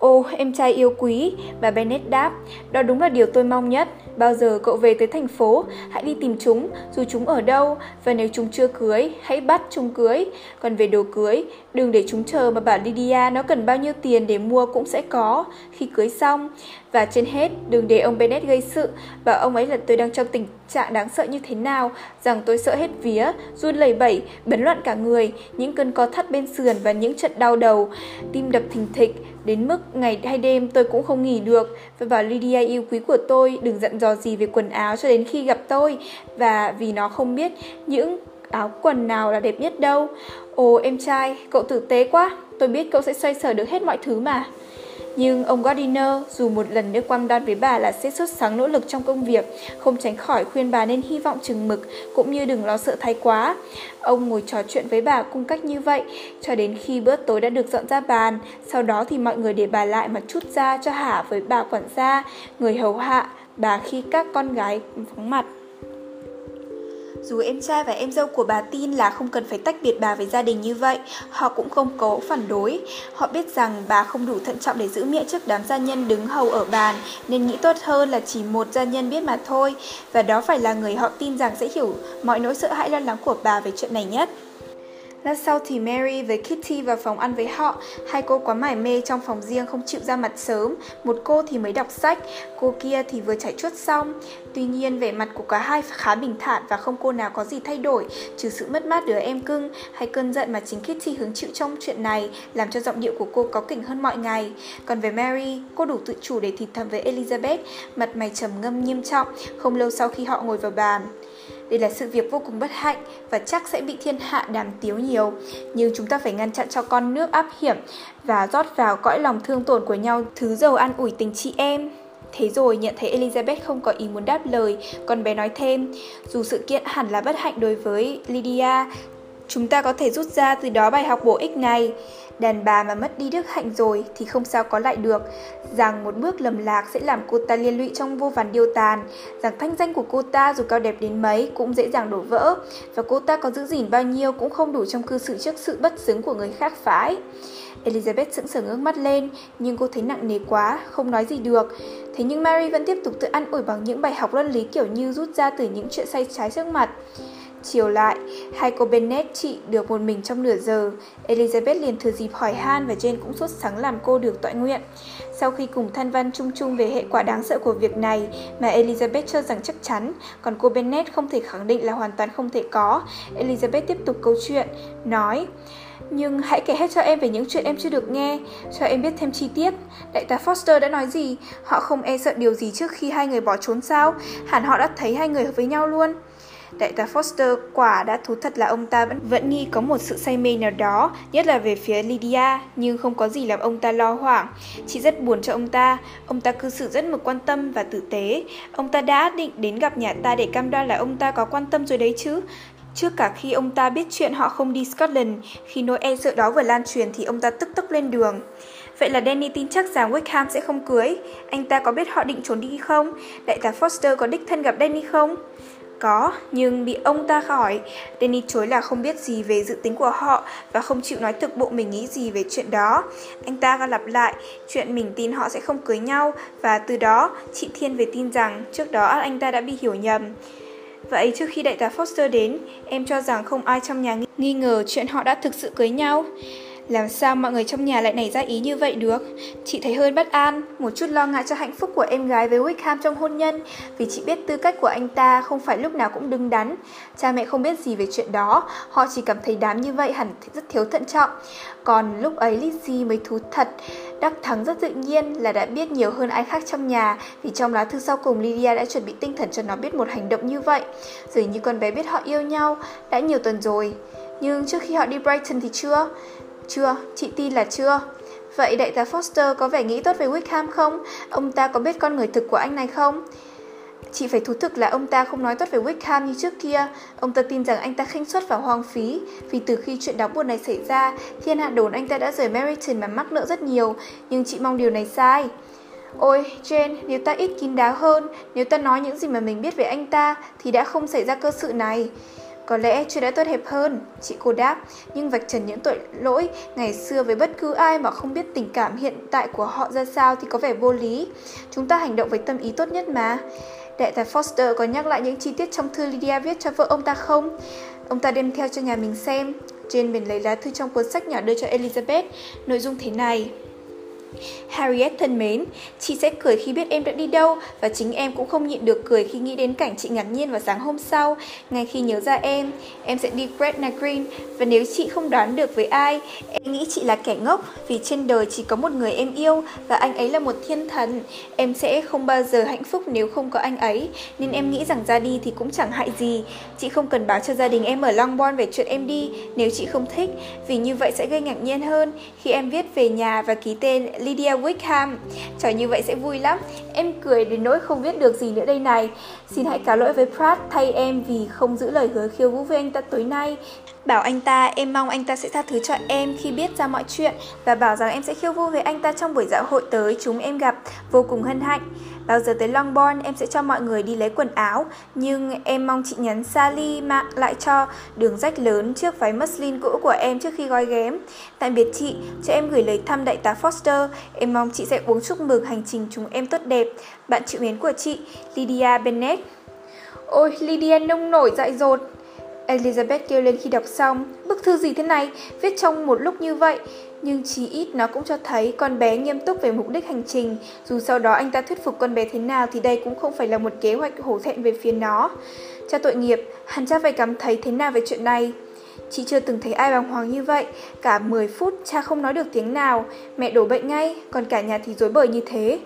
Ô, em trai yêu quý, bà Bennett đáp, đó đúng là điều tôi mong nhất. Bao giờ cậu về tới thành phố, hãy đi tìm chúng, dù chúng ở đâu, và nếu chúng chưa cưới, hãy bắt chúng cưới. Còn về đồ cưới, đừng để chúng chờ mà bảo Lydia nó cần bao nhiêu tiền để mua cũng sẽ có khi cưới xong. Và trên hết, đừng để ông Bennett gây sự, và ông ấy là tôi đang trong tình trạng đáng sợ như thế nào, rằng tôi sợ hết vía, run lẩy bẩy, bấn loạn cả người, những cơn co thắt bên sườn và những trận đau đầu, tim đập thình thịch, đến mức ngày hay đêm tôi cũng không nghỉ được, và bảo Lydia yêu quý của tôi đừng dặn dò gì về quần áo cho đến khi gặp tôi, và vì nó không biết những áo quần nào là đẹp nhất đâu. Ồ em trai, cậu tử tế quá, tôi biết cậu sẽ xoay sở được hết mọi thứ mà. Nhưng ông Gardiner dù một lần nữa quan đoan với bà là sẽ xuất sáng nỗ lực trong công việc, không tránh khỏi khuyên bà nên hy vọng chừng mực, cũng như đừng lo sợ thái quá. Ông ngồi trò chuyện với bà cung cách như vậy, cho đến khi bữa tối đã được dọn ra bàn, sau đó thì mọi người để bà lại mà chút ra cho hả với bà quản gia, người hầu hạ, bà khi các con gái vắng mặt. Dù em trai và em dâu của bà tin là không cần phải tách biệt bà với gia đình như vậy, họ cũng không có phản đối. Họ biết rằng bà không đủ thận trọng để giữ miệng trước đám gia nhân đứng hầu ở bàn, nên nghĩ tốt hơn là chỉ một gia nhân biết mà thôi, và đó phải là người họ tin rằng sẽ hiểu mọi nỗi sợ hãi lo lắng của bà về chuyện này nhất. Lát sau thì Mary với Kitty vào phòng ăn với họ. Hai cô quá mải mê trong phòng riêng không chịu ra mặt sớm. Một cô thì mới đọc sách, cô kia thì vừa chảy chuốt xong. Tuy nhiên vẻ mặt của cả hai khá bình thản và không cô nào có gì thay đổi, trừ sự mất mát đứa em cưng hay cơn giận mà chính Kitty hứng chịu trong chuyện này, làm cho giọng điệu của cô có kỉnh hơn mọi ngày. Còn về Mary, cô đủ tự chủ để thì thầm với Elizabeth, mặt mày trầm ngâm nghiêm trọng, không lâu sau khi họ ngồi vào bàn. Đây là sự việc vô cùng bất hạnh và chắc sẽ bị thiên hạ đàm tiếu nhiều. Nhưng chúng ta phải ngăn chặn cho con nước áp hiểm và rót vào cõi lòng thương tổn của nhau thứ dầu an ủi tình chị em. Thế rồi nhận thấy Elizabeth không có ý muốn đáp lời, con bé nói thêm, dù sự kiện hẳn là bất hạnh đối với Lydia, chúng ta có thể rút ra từ đó bài học bổ ích này. Đàn bà mà mất đi đức hạnh rồi thì không sao có lại được, rằng một bước lầm lạc sẽ làm cô ta liên lụy trong vô vàn điều tàn, rằng thanh danh của cô ta dù cao đẹp đến mấy cũng dễ dàng đổ vỡ, và cô ta có giữ gìn bao nhiêu cũng không đủ trong cư xử trước sự bất xứng của người khác phái. Elizabeth sững sờ ngước mắt lên, nhưng cô thấy nặng nề quá, không nói gì được. Thế nhưng Mary vẫn tiếp tục tự ăn ủi bằng những bài học luân lý kiểu như rút ra từ những chuyện say trái trước mặt. Chiều lại, hai cô Bennett trị được một mình trong nửa giờ. Elizabeth liền thừa dịp hỏi han và Jane cũng sốt sắng làm cô được tọa nguyện. Sau khi cùng than văn chung chung về hệ quả đáng sợ của việc này mà Elizabeth cho rằng chắc chắn, còn cô Bennett không thể khẳng định là hoàn toàn không thể có, Elizabeth tiếp tục câu chuyện, nói nhưng hãy kể hết cho em về những chuyện em chưa được nghe, cho em biết thêm chi tiết. Đại tá Foster đã nói gì? Họ không e sợ điều gì trước khi hai người bỏ trốn sao? Hẳn họ đã thấy hai người với nhau luôn. Đại tá Foster quả đã thú thật là ông ta vẫn vẫn nghi có một sự say mê nào đó, nhất là về phía Lydia, nhưng không có gì làm ông ta lo hoảng. Chị rất buồn cho ông ta, ông ta cư xử rất mực quan tâm và tử tế. Ông ta đã định đến gặp nhà ta để cam đoan là ông ta có quan tâm rồi đấy chứ. Trước cả khi ông ta biết chuyện họ không đi Scotland, khi nỗi e sợ đó vừa lan truyền thì ông ta tức tốc lên đường. Vậy là Danny tin chắc rằng Wickham sẽ không cưới. Anh ta có biết họ định trốn đi không? Đại tá Foster có đích thân gặp Danny không? Có, nhưng bị ông ta hỏi. Danny chối là không biết gì về dự tính của họ và không chịu nói thực bộ mình nghĩ gì về chuyện đó. Anh ta còn lặp lại chuyện mình tin họ sẽ không cưới nhau và từ đó chị Thiên về tin rằng trước đó anh ta đã bị hiểu nhầm. Vậy trước khi đại tá Foster đến, em cho rằng không ai trong nhà nghi ngờ chuyện họ đã thực sự cưới nhau. Làm sao mọi người trong nhà lại nảy ra ý như vậy được? Chị thấy hơi bất an, một chút lo ngại cho hạnh phúc của em gái với Wickham trong hôn nhân, vì chị biết tư cách của anh ta không phải lúc nào cũng đứng đắn. Cha mẹ không biết gì về chuyện đó, họ chỉ cảm thấy đám như vậy hẳn rất thiếu thận trọng. Còn lúc ấy Lizzie mới thú thật, Đắc Thắng rất tự nhiên là đã biết nhiều hơn ai khác trong nhà vì trong lá thư sau cùng Lydia đã chuẩn bị tinh thần cho nó biết một hành động như vậy. Dường như con bé biết họ yêu nhau đã nhiều tuần rồi. Nhưng trước khi họ đi Brighton thì chưa? Chưa, chị tin là chưa. Vậy đại tá Foster có vẻ nghĩ tốt về Wickham không? Ông ta có biết con người thực của anh này không? Chị phải thú thực là ông ta không nói tốt về Wickham như trước kia. Ông ta tin rằng anh ta khinh suất và hoang phí. Vì từ khi chuyện đáng buồn này xảy ra, thiên hạ đồn anh ta đã rời Meriton mà mắc nợ rất nhiều. Nhưng chị mong điều này sai. Ôi, Jane, nếu ta ít kín đáo hơn, nếu ta nói những gì mà mình biết về anh ta, thì đã không xảy ra cơ sự này. Có lẽ chuyện đã tốt đẹp hơn, chị cô đáp, nhưng vạch trần những tội lỗi ngày xưa với bất cứ ai mà không biết tình cảm hiện tại của họ ra sao thì có vẻ vô lý. Chúng ta hành động với tâm ý tốt nhất mà. Đại tá Foster có nhắc lại những chi tiết trong thư Lydia viết cho vợ ông ta không? Ông ta đem theo cho nhà mình xem. Jane bèn lấy lá thư trong cuốn sách nhỏ đưa cho Elizabeth. Nội dung thế này. Harriet thân mến, chị sẽ cười khi biết em đã đi đâu và chính em cũng không nhịn được cười khi nghĩ đến cảnh chị ngạc nhiên vào sáng hôm sau, ngay khi nhớ ra em. Em sẽ đi Gretna Green và nếu chị không đoán được với ai, em nghĩ chị là kẻ ngốc vì trên đời chỉ có một người em yêu và anh ấy là một thiên thần. Em sẽ không bao giờ hạnh phúc nếu không có anh ấy, nên em nghĩ rằng ra đi thì cũng chẳng hại gì. Chị không cần báo cho gia đình em ở Longbourn về chuyện em đi nếu chị không thích, vì như vậy sẽ gây ngạc nhiên hơn khi em viết về nhà và ký tên Lydia Wickham. Trò như vậy sẽ vui lắm. Em cười đến nỗi không biết được gì nữa đây này. Xin hãy cáo lỗi với Pratt thay em vì không giữ lời hứa khiêu vũ với anh ta tối nay. Bảo anh ta em mong anh ta sẽ tha thứ cho em khi biết ra mọi chuyện và bảo rằng em sẽ khiêu vũ với anh ta trong buổi dạo hội tới. Chúng em gặp. Vô cùng hân hạnh. Bao giờ tới Longbourn em sẽ cho mọi người đi lấy quần áo. Nhưng em mong chị nhắn Sally mạng lại cho đường rách lớn trước váy muslin cũ của em trước khi gói ghém. Tạm biệt chị, cho em gửi lời thăm đại tá Foster. Em mong chị sẽ uống chúc mừng hành trình chúng em tốt đẹp. Bạn chịu mến của chị, Lydia Bennett. Ôi, Lydia nông nổi dại dột. Elizabeth kêu lên khi đọc xong Bức thư gì thế này, viết trong một lúc như vậy nhưng chí ít nó cũng cho thấy con bé nghiêm túc về mục đích hành trình. Dù sau đó anh ta thuyết phục con bé thế nào thì đây cũng không phải là một kế hoạch hổ thẹn về phía nó. Cha tội nghiệp, hắn cha phải cảm thấy thế nào về chuyện này. Chị chưa từng thấy ai bàng hoàng như vậy. Cả 10 phút cha không nói được tiếng nào. Mẹ đổ bệnh ngay, còn cả nhà thì rối bời như thế.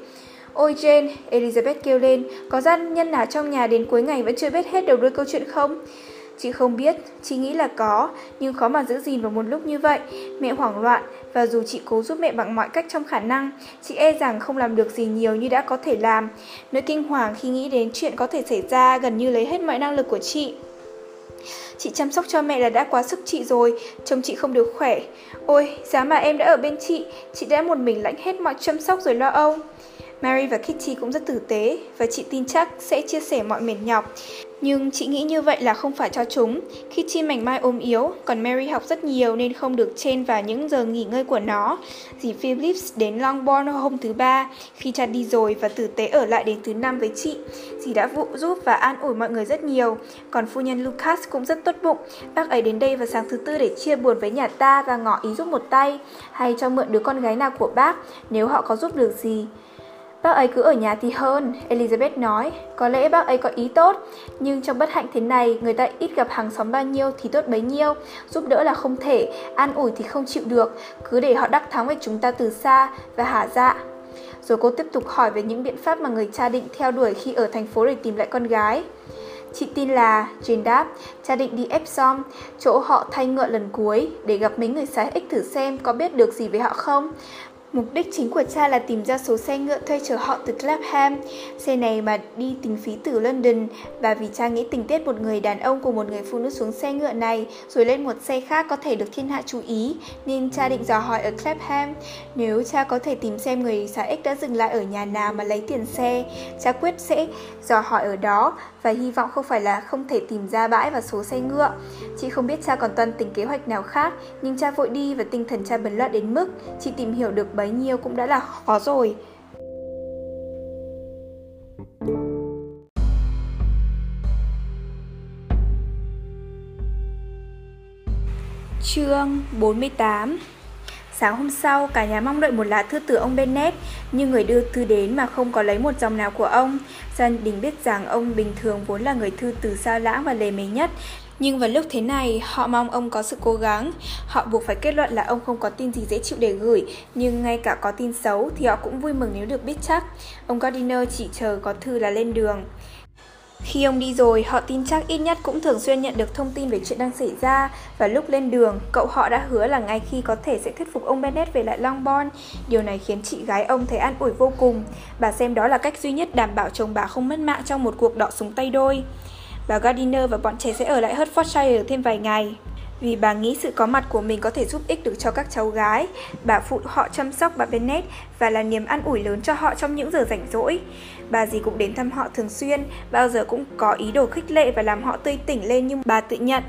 Ôi Jane, Elizabeth kêu lên, có gian nhân nào trong nhà đến cuối ngày vẫn chưa biết hết đầu đuôi câu chuyện không? Chị không biết, chị nghĩ là có, nhưng khó mà giữ gìn vào một lúc như vậy. Mẹ hoảng loạn, và dù chị cố giúp mẹ bằng mọi cách trong khả năng, chị e rằng không làm được gì nhiều như đã có thể làm. Nỗi kinh hoàng khi nghĩ đến chuyện có thể xảy ra gần như lấy hết mọi năng lực của chị. Chị chăm sóc cho mẹ là đã quá sức chị rồi, chồng chị không được khỏe. Ôi, giá mà em đã ở bên chị, chị đã một mình lãnh hết mọi chăm sóc rồi lo âu. Mary và Kitty cũng rất tử tế và chị tin chắc sẽ chia sẻ mọi mệt nhọc. Nhưng chị nghĩ như vậy là không phải cho chúng. Khi chim mảnh mai ốm yếu, còn Mary học rất nhiều nên không được chen vào những giờ nghỉ ngơi của nó. Dì Phillips đến Longbourn hôm thứ ba, khi cha đi rồi và tử tế ở lại đến thứ năm với chị. Dì đã vụ giúp và an ủi mọi người rất nhiều. Còn phu nhân Lucas cũng rất tốt bụng. Bác ấy đến đây vào sáng thứ tư để chia buồn với nhà ta và ngỏ ý giúp một tay, hay cho mượn đứa con gái nào của bác nếu họ có giúp được gì. Bác ấy cứ ở nhà thì hơn, Elizabeth nói. Có lẽ bác ấy có ý tốt, nhưng trong bất hạnh thế này, người ta ít gặp hàng xóm bao nhiêu thì tốt bấy nhiêu. Giúp đỡ là không thể, an ủi thì không chịu được, cứ để họ đắc thắng với chúng ta từ xa và hả dạ. Rồi cô tiếp tục hỏi về những biện pháp mà người cha định theo đuổi khi ở thành phố để tìm lại con gái. Chị tin là, Jane đáp, cha định đi Epsom, chỗ họ thay ngựa lần cuối, để gặp mấy người sái ích thử xem có biết được gì về họ không. Mục đích chính của cha là tìm ra số xe ngựa thuê chở họ từ Clapham. Xe này mà đi tính phí từ London và vì cha nghĩ tình tiết một người đàn ông cùng một người phụ nữ xuống xe ngựa này rồi lên một xe khác có thể được thiên hạ chú ý nên cha định dò hỏi ở Clapham. Nếu cha có thể tìm xem người xã X đã dừng lại ở nhà nào mà lấy tiền xe, cha quyết sẽ dò hỏi ở đó và hy vọng không phải là không thể tìm ra bãi và số xe ngựa. Chị không biết cha còn toan tính kế hoạch nào khác, nhưng cha vội đi và tinh thần cha bấn loạn đến mức chị tìm hiểu được bấy nhiêu cũng đã là khó rồi. Chương 48 Sáng hôm sau, cả nhà mong đợi một lá thư từ ông Bennett, nhưng người đưa thư đến mà không có lấy một dòng nào của ông. Gia đình biết rằng ông bình thường vốn là người thư từ sao lãng và lề mề nhất, nhưng vào lúc thế này, họ mong ông có sự cố gắng. Họ buộc phải kết luận là ông không có tin gì dễ chịu để gửi, nhưng ngay cả có tin xấu thì họ cũng vui mừng nếu được biết chắc. Ông Gardiner chỉ chờ có thư là lên đường. Khi ông đi rồi, họ tin chắc ít nhất cũng thường xuyên nhận được thông tin về chuyện đang xảy ra và lúc lên đường, cậu họ đã hứa là ngay khi có thể sẽ thuyết phục ông Bennett về lại Longbourn. Điều này khiến chị gái ông thấy an ủi vô cùng. Bà xem đó là cách duy nhất đảm bảo chồng bà không mất mạng trong một cuộc đọ súng tay đôi. Bà Gardiner và bọn trẻ sẽ ở lại Hertfordshire thêm vài ngày vì bà nghĩ sự có mặt của mình có thể giúp ích được cho các cháu gái. Bà phụ họ chăm sóc bà Bennett và là niềm an ủi lớn cho họ trong những giờ rảnh rỗi. Bà gì cũng đến thăm họ thường xuyên, bao giờ cũng có ý đồ khích lệ và làm họ tươi tỉnh lên như bà tự nhận.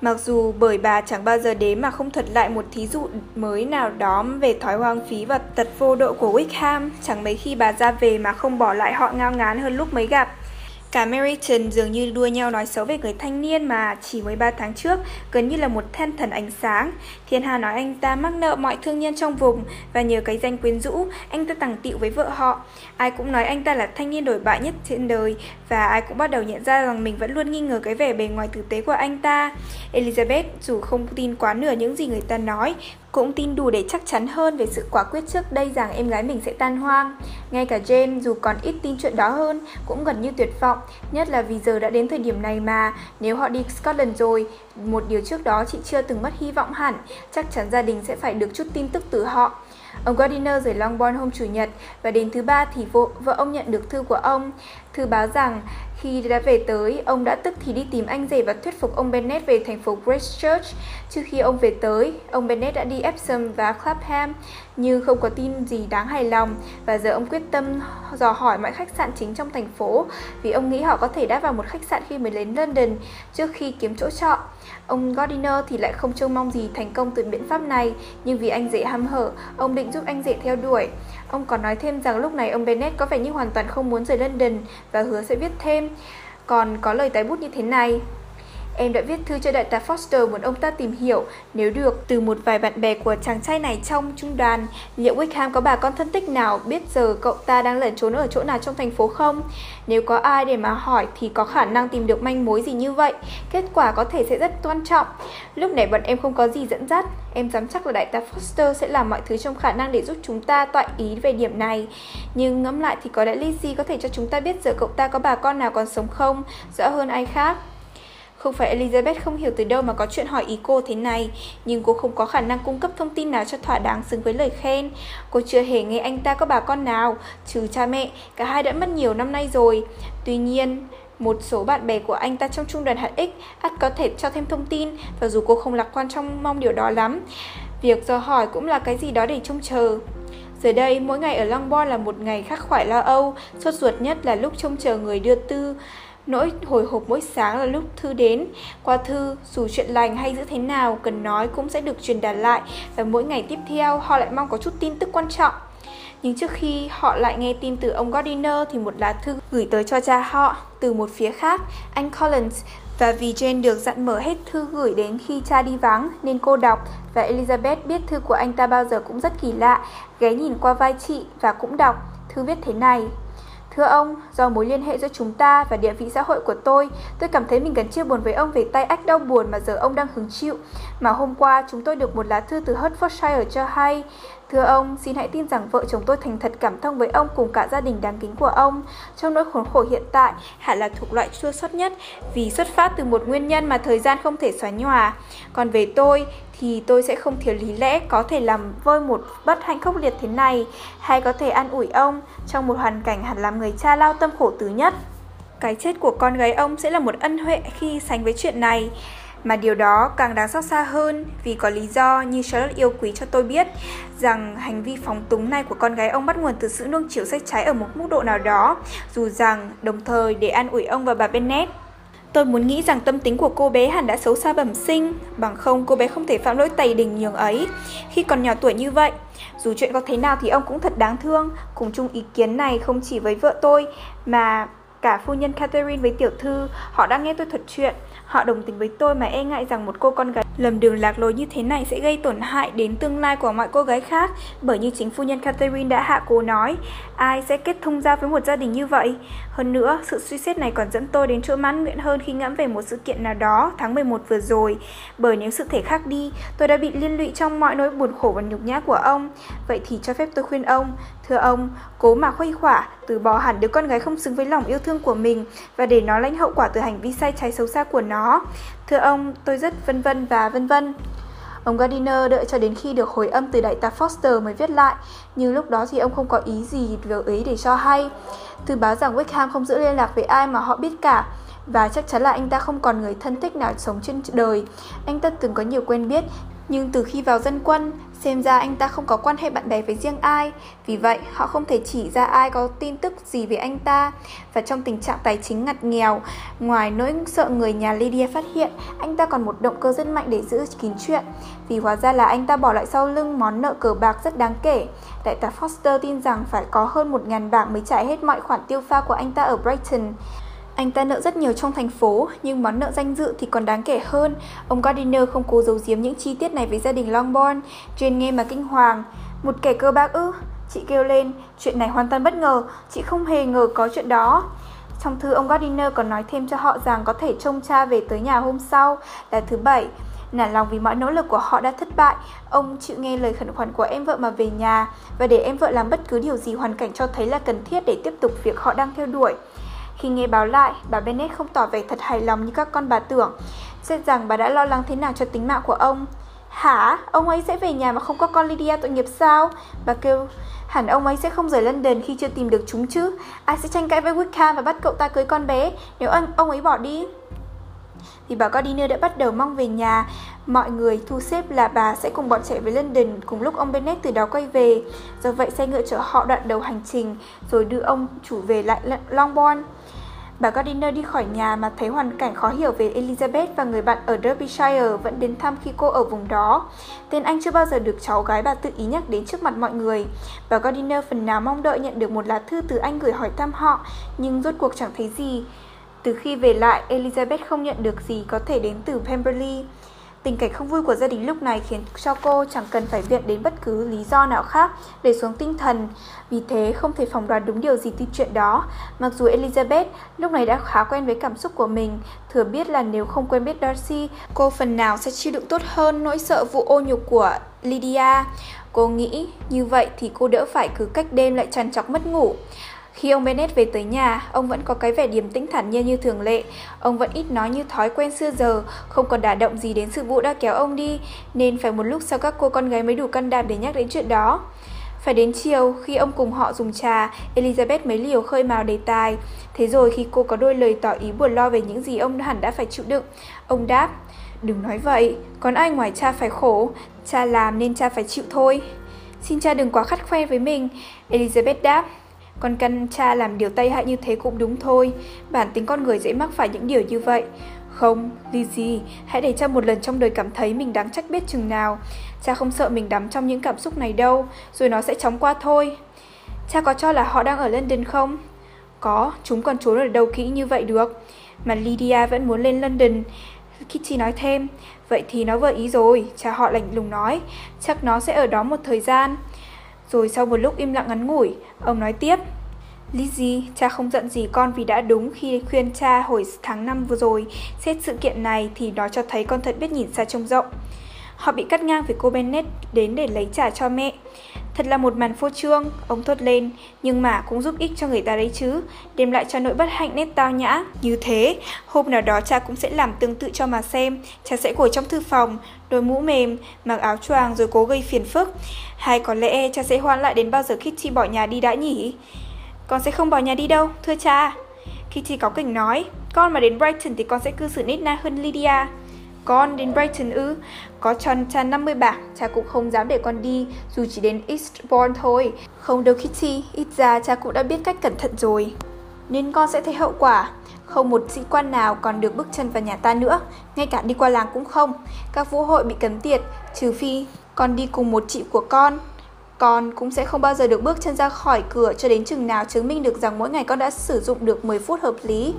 Mặc dù bởi bà chẳng bao giờ đến mà không thuật lại một thí dụ mới nào đó về thói hoang phí và tật vô độ của Wickham, chẳng mấy khi bà ra về mà không bỏ lại họ ngao ngán hơn lúc mới gặp. Cả Meriton dường như đua nhau nói xấu về người thanh niên mà chỉ 13 tháng trước, gần như là một thiên thần ánh sáng. Thiên Hà nói anh ta mắc nợ mọi thương nhân trong vùng và nhờ cái danh quyến rũ, anh ta tằng tiệu với vợ họ. Ai cũng nói anh ta là thanh niên đổi bại nhất trên đời và ai cũng bắt đầu nhận ra rằng mình vẫn luôn nghi ngờ cái vẻ bề ngoài tử tế của anh ta. Elizabeth dù không tin quá nửa những gì người ta nói, cũng tin đủ để chắc chắn hơn về sự quả quyết trước đây rằng em gái mình sẽ tan hoang. Ngay cả Jane dù còn ít tin chuyện đó hơn, cũng gần như tuyệt vọng, nhất là vì giờ đã đến thời điểm này mà, nếu họ đi Scotland rồi, một điều trước đó chị chưa từng mất hy vọng hẳn, chắc chắn gia đình sẽ phải được chút tin tức từ họ. Ông Gardiner rời Longbourn hôm Chủ nhật và đến thứ ba thì vợ, vợ ông nhận được thư của ông. Thư báo rằng khi đã về tới, ông đã tức thì đi tìm anh rể và thuyết phục ông Bennett về thành phố Christchurch. Trước khi ông về tới, ông Bennett đã đi Epsom và Clapham, nhưng không có tin gì đáng hài lòng và giờ ông quyết tâm dò hỏi mọi khách sạn chính trong thành phố vì ông nghĩ họ có thể đã vào một khách sạn khi mới đến London trước khi kiếm chỗ trọ. Ông Gardiner thì lại không trông mong gì thành công từ biện pháp này, nhưng vì anh rể ham hở, ông định giúp anh rể theo đuổi. Ông còn nói thêm rằng lúc này ông Bennett có vẻ như hoàn toàn không muốn rời London và hứa sẽ viết thêm. Còn có lời tái bút như thế này. Em đã viết thư cho đại tá Foster muốn ông ta tìm hiểu, nếu được, từ một vài bạn bè của chàng trai này trong trung đoàn, liệu Wickham có bà con thân tích nào biết giờ cậu ta đang lẩn trốn ở chỗ nào trong thành phố không? Nếu có ai để mà hỏi thì có khả năng tìm được manh mối gì như vậy, kết quả có thể sẽ rất quan trọng. Lúc này bọn em không có gì dẫn dắt, em dám chắc là đại tá Foster sẽ làm mọi thứ trong khả năng để giúp chúng ta tọa ý về điểm này. Nhưng ngẫm lại thì có lẽ Lizzie có thể cho chúng ta biết giờ cậu ta có bà con nào còn sống không, rõ hơn ai khác. Không phải Elizabeth không hiểu từ đâu mà có chuyện hỏi ý cô thế này, nhưng cô không có khả năng cung cấp thông tin nào cho thỏa đáng xứng với lời khen. Cô chưa hề nghe anh ta có bà con nào, trừ cha mẹ, cả hai đã mất nhiều năm nay rồi. Tuy nhiên, một số bạn bè của anh ta trong trung đoàn hạt X ắt có thể cho thêm thông tin và dù cô không lạc quan trong mong điều đó lắm. Việc dò hỏi cũng là cái gì đó để trông chờ. Giờ đây, mỗi ngày ở Longbourn là một ngày khắc khoải lo âu, sốt ruột nhất là lúc trông chờ người đưa tư Nỗi hồi hộp mỗi sáng là lúc thư đến. Qua thư, dù chuyện lành hay dữ thế nào cần nói cũng sẽ được truyền đạt lại và mỗi ngày tiếp theo họ lại mong có chút tin tức quan trọng. Nhưng trước khi họ lại nghe tin từ ông Gardiner thì một lá thư gửi tới cho cha họ từ một phía khác, anh Collins và vì Jane được dặn mở hết thư gửi đến khi cha đi vắng nên cô đọc và Elizabeth biết thư của anh ta bao giờ cũng rất kỳ lạ, ghé nhìn qua vai chị và cũng đọc. Thư viết thế này. Thưa ông, do mối liên hệ giữa chúng ta và địa vị xã hội của tôi, tôi cảm thấy mình cần chia buồn với ông về tay ách đau buồn mà giờ ông đang hứng chịu. Mà hôm qua chúng tôi được một lá thư từ Hertfordshire cho hay. Thưa ông, xin hãy tin rằng vợ chồng tôi thành thật cảm thông với ông cùng cả gia đình đáng kính của ông. Trong nỗi khốn khổ hiện tại, hẳn là thuộc loại chua xót nhất vì xuất phát từ một nguyên nhân mà thời gian không thể xóa nhòa. Còn về tôi, thì tôi sẽ không thiếu lý lẽ có thể làm vơi một bất hạnh khốc liệt thế này hay có thể an ủi ông trong một hoàn cảnh hẳn làm người cha lao tâm khổ tứ nhất. Cái chết của con gái ông sẽ là một ân huệ khi sánh với chuyện này. Mà điều đó càng đáng xót xa hơn vì có lý do như Charlotte yêu quý cho tôi biết rằng hành vi phóng túng này của con gái ông bắt nguồn từ sự nuông chiều sách trái ở một mức độ nào đó, dù rằng đồng thời để an ủi ông và bà Bennet Tôi muốn nghĩ rằng tâm tính của cô bé hẳn đã xấu xa bẩm sinh, bằng không cô bé không thể phạm lỗi tày đình nhường ấy khi còn nhỏ tuổi như vậy. Dù chuyện có thế nào thì ông cũng thật đáng thương, cùng chung ý kiến này không chỉ với vợ tôi mà cả phu nhân Catherine với tiểu thư, họ đã nghe tôi thuật chuyện. Họ đồng tình với tôi mà e ngại rằng một cô con gái lầm đường lạc lối như thế này sẽ gây tổn hại đến tương lai của mọi cô gái khác, bởi như chính phu nhân Catherine đã hạ cố nói, ai sẽ kết thông gia với một gia đình như vậy. Hơn nữa, sự suy xét này còn dẫn tôi đến chỗ mãn nguyện hơn khi ngẫm về một sự kiện nào đó tháng 11 vừa rồi, bởi nếu sự thể khác đi, tôi đã bị liên lụy trong mọi nỗi buồn khổ và nhục nhã của ông. Vậy thì cho phép tôi khuyên ông, thưa ông, cố mà khuây khỏa, từ bỏ hẳn đứa con gái không xứng với lòng yêu thương của mình và để nó lãnh hậu quả từ hành vi sai trái xấu xa của nó. Thưa ông, tôi rất vân vân và vân vân. Ông Gardiner đợi cho đến khi được hồi âm từ đại tá Foster mới viết lại, nhưng lúc đó thì ông không có ý gì về ý để cho hay. Thư báo rằng Wickham không giữ liên lạc với ai mà họ biết cả, và chắc chắn là anh ta không còn người thân thích nào sống trên đời. Anh ta từng có nhiều quen biết, nhưng từ khi vào dân quân, xem ra anh ta không có quan hệ bạn bè với riêng ai. Vì vậy, họ không thể chỉ ra ai có tin tức gì về anh ta. Và trong tình trạng tài chính ngặt nghèo, ngoài nỗi sợ người nhà Lydia phát hiện, anh ta còn một động cơ rất mạnh để giữ kín chuyện. Vì hóa ra là anh ta bỏ lại sau lưng món nợ cờ bạc rất đáng kể. Đại tá Foster tin rằng phải có hơn 1.000 bảng mới trả hết mọi khoản tiêu pha của anh ta ở Brighton. Anh ta nợ rất nhiều trong thành phố, nhưng món nợ danh dự thì còn đáng kể hơn. Ông Gardiner không cố giấu giếm những chi tiết này với gia đình Longbourn. Jane nghe mà kinh hoàng. Một kẻ cơ bạc ư? Chị kêu lên, chuyện này hoàn toàn bất ngờ, chị không hề ngờ có chuyện đó. Trong thư ông Gardiner còn nói thêm cho họ rằng có thể trông cha về tới nhà hôm sau là thứ bảy. Nản lòng vì mọi nỗ lực của họ đã thất bại, ông chịu nghe lời khẩn khoản của em vợ mà về nhà và để em vợ làm bất cứ điều gì hoàn cảnh cho thấy là cần thiết để tiếp tục việc họ đang theo đuổi. Khi nghe báo lại, bà Bennett không tỏ vẻ thật hài lòng như các con bà tưởng, xét rằng bà đã lo lắng thế nào cho tính mạng của ông. Hả? Ông ấy sẽ về nhà mà không có con Lydia tội nghiệp sao? Bà kêu, hẳn ông ấy sẽ không rời London khi chưa tìm được chúng chứ. Ai sẽ tranh cãi với Wickham và bắt cậu ta cưới con bé nếu ông, ông ấy bỏ đi? Thì bà Gardiner đã bắt đầu mong về nhà. Mọi người thu xếp là bà sẽ cùng bọn trẻ về London cùng lúc ông Bennett từ đó quay về. Do vậy xe ngựa chở họ đoạn đầu hành trình rồi đưa ông chủ về lại Longbourn. Bà Gardiner đi khỏi nhà mà thấy hoàn cảnh khó hiểu về Elizabeth và người bạn ở Derbyshire vẫn đến thăm khi cô ở vùng đó. Tên anh chưa bao giờ được cháu gái bà tự ý nhắc đến trước mặt mọi người. Bà Gardiner phần nào mong đợi nhận được một lá thư từ anh gửi hỏi thăm họ, nhưng rốt cuộc chẳng thấy gì. Từ khi về lại, Elizabeth không nhận được gì có thể đến từ Pemberley. Tình cảnh không vui của gia đình lúc này khiến cho cô chẳng cần phải viện đến bất cứ lý do nào khác để xuống tinh thần. Vì thế không thể phỏng đoán đúng điều gì từ chuyện đó. Mặc dù Elizabeth lúc này đã khá quen với cảm xúc của mình, thừa biết là nếu không quen biết Darcy, cô phần nào sẽ chịu đựng tốt hơn nỗi sợ vụ ô nhục của Lydia. Cô nghĩ như vậy thì cô đỡ phải cứ cách đêm lại trằn trọc mất ngủ. Khi ông Bennett về tới nhà, ông vẫn có cái vẻ điềm tĩnh thản nhiên như thường lệ. Ông vẫn ít nói như thói quen xưa giờ, không còn đả động gì đến sự vụ đã kéo ông đi, nên phải một lúc sau các cô con gái mới đủ can đảm để nhắc đến chuyện đó. Phải đến chiều, khi ông cùng họ dùng trà, Elizabeth mới liều khơi mào đề tài. Thế rồi khi cô có đôi lời tỏ ý buồn lo về những gì ông hẳn đã phải chịu đựng, ông đáp, đừng nói vậy, còn ai ngoài cha phải khổ, cha làm nên cha phải chịu thôi. Xin cha đừng quá khắt khoe với mình, Elizabeth đáp. Con căn cha làm điều tay hại như thế cũng đúng thôi. Bản tính con người dễ mắc phải những điều như vậy. Không, Lizzie, hãy để cha một lần trong đời cảm thấy mình đáng trách biết chừng nào. Cha không sợ mình đắm trong những cảm xúc này đâu, rồi nó sẽ chóng qua thôi. Cha có cho là họ đang ở London không? Có, chúng còn trốn ở đâu kỹ như vậy được. Mà Lydia vẫn muốn lên London. Kitty nói thêm, vậy thì nó vừa ý rồi, cha họ lạnh lùng nói, chắc nó sẽ ở đó một thời gian. Rồi sau một lúc im lặng ngắn ngủi, ông nói tiếp, Lizzy, cha không giận gì con vì đã đúng khi khuyên cha hồi tháng 5 vừa rồi. Xét sự kiện này thì nó cho thấy con thật biết nhìn xa trông rộng. Họ bị cắt ngang vì cô Bennett đến để lấy trả cho mẹ. Thật là một màn phô trương, ông thốt lên, nhưng mà cũng giúp ích cho người ta đấy chứ, đem lại cho nỗi bất hạnh nét tao nhã. Như thế, hôm nào đó cha cũng sẽ làm tương tự cho mà xem, cha sẽ ngồi trong thư phòng, đôi mũ mềm, mặc áo choàng rồi cố gây phiền phức. Hay có lẽ cha sẽ hoãn lại đến bao giờ Kitty bỏ nhà đi đã nhỉ? Con sẽ không bỏ nhà đi đâu, thưa cha. Kitty có cảnh nói, con mà đến Brighton thì con sẽ cư xử nít na hơn Lydia. Con đến Brighton ư? Có tròn cha 50 bảng, cha cũng không dám để con đi, dù chỉ đến Eastbourne thôi. Không đâu Kitty, ít ra cha cũng đã biết cách cẩn thận rồi. Nên con sẽ thấy hậu quả. Không một sĩ quan nào còn được bước chân vào nhà ta nữa, ngay cả đi qua làng cũng không. Các vũ hội bị cấm tiệt, trừ phi con đi cùng một chị của con. Con cũng sẽ không bao giờ được bước chân ra khỏi cửa cho đến chừng nào chứng minh được rằng mỗi ngày con đã sử dụng được 10 phút hợp lý.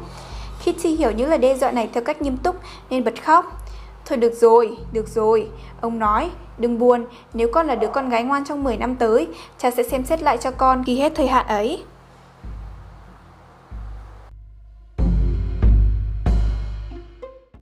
Kitty hiểu những lời đe dọa này theo cách nghiêm túc nên bật khóc. Thôi được rồi, được rồi, ông nói, đừng buồn, nếu con là đứa con gái ngoan trong 10 năm tới, cha sẽ xem xét lại cho con khi hết thời hạn ấy.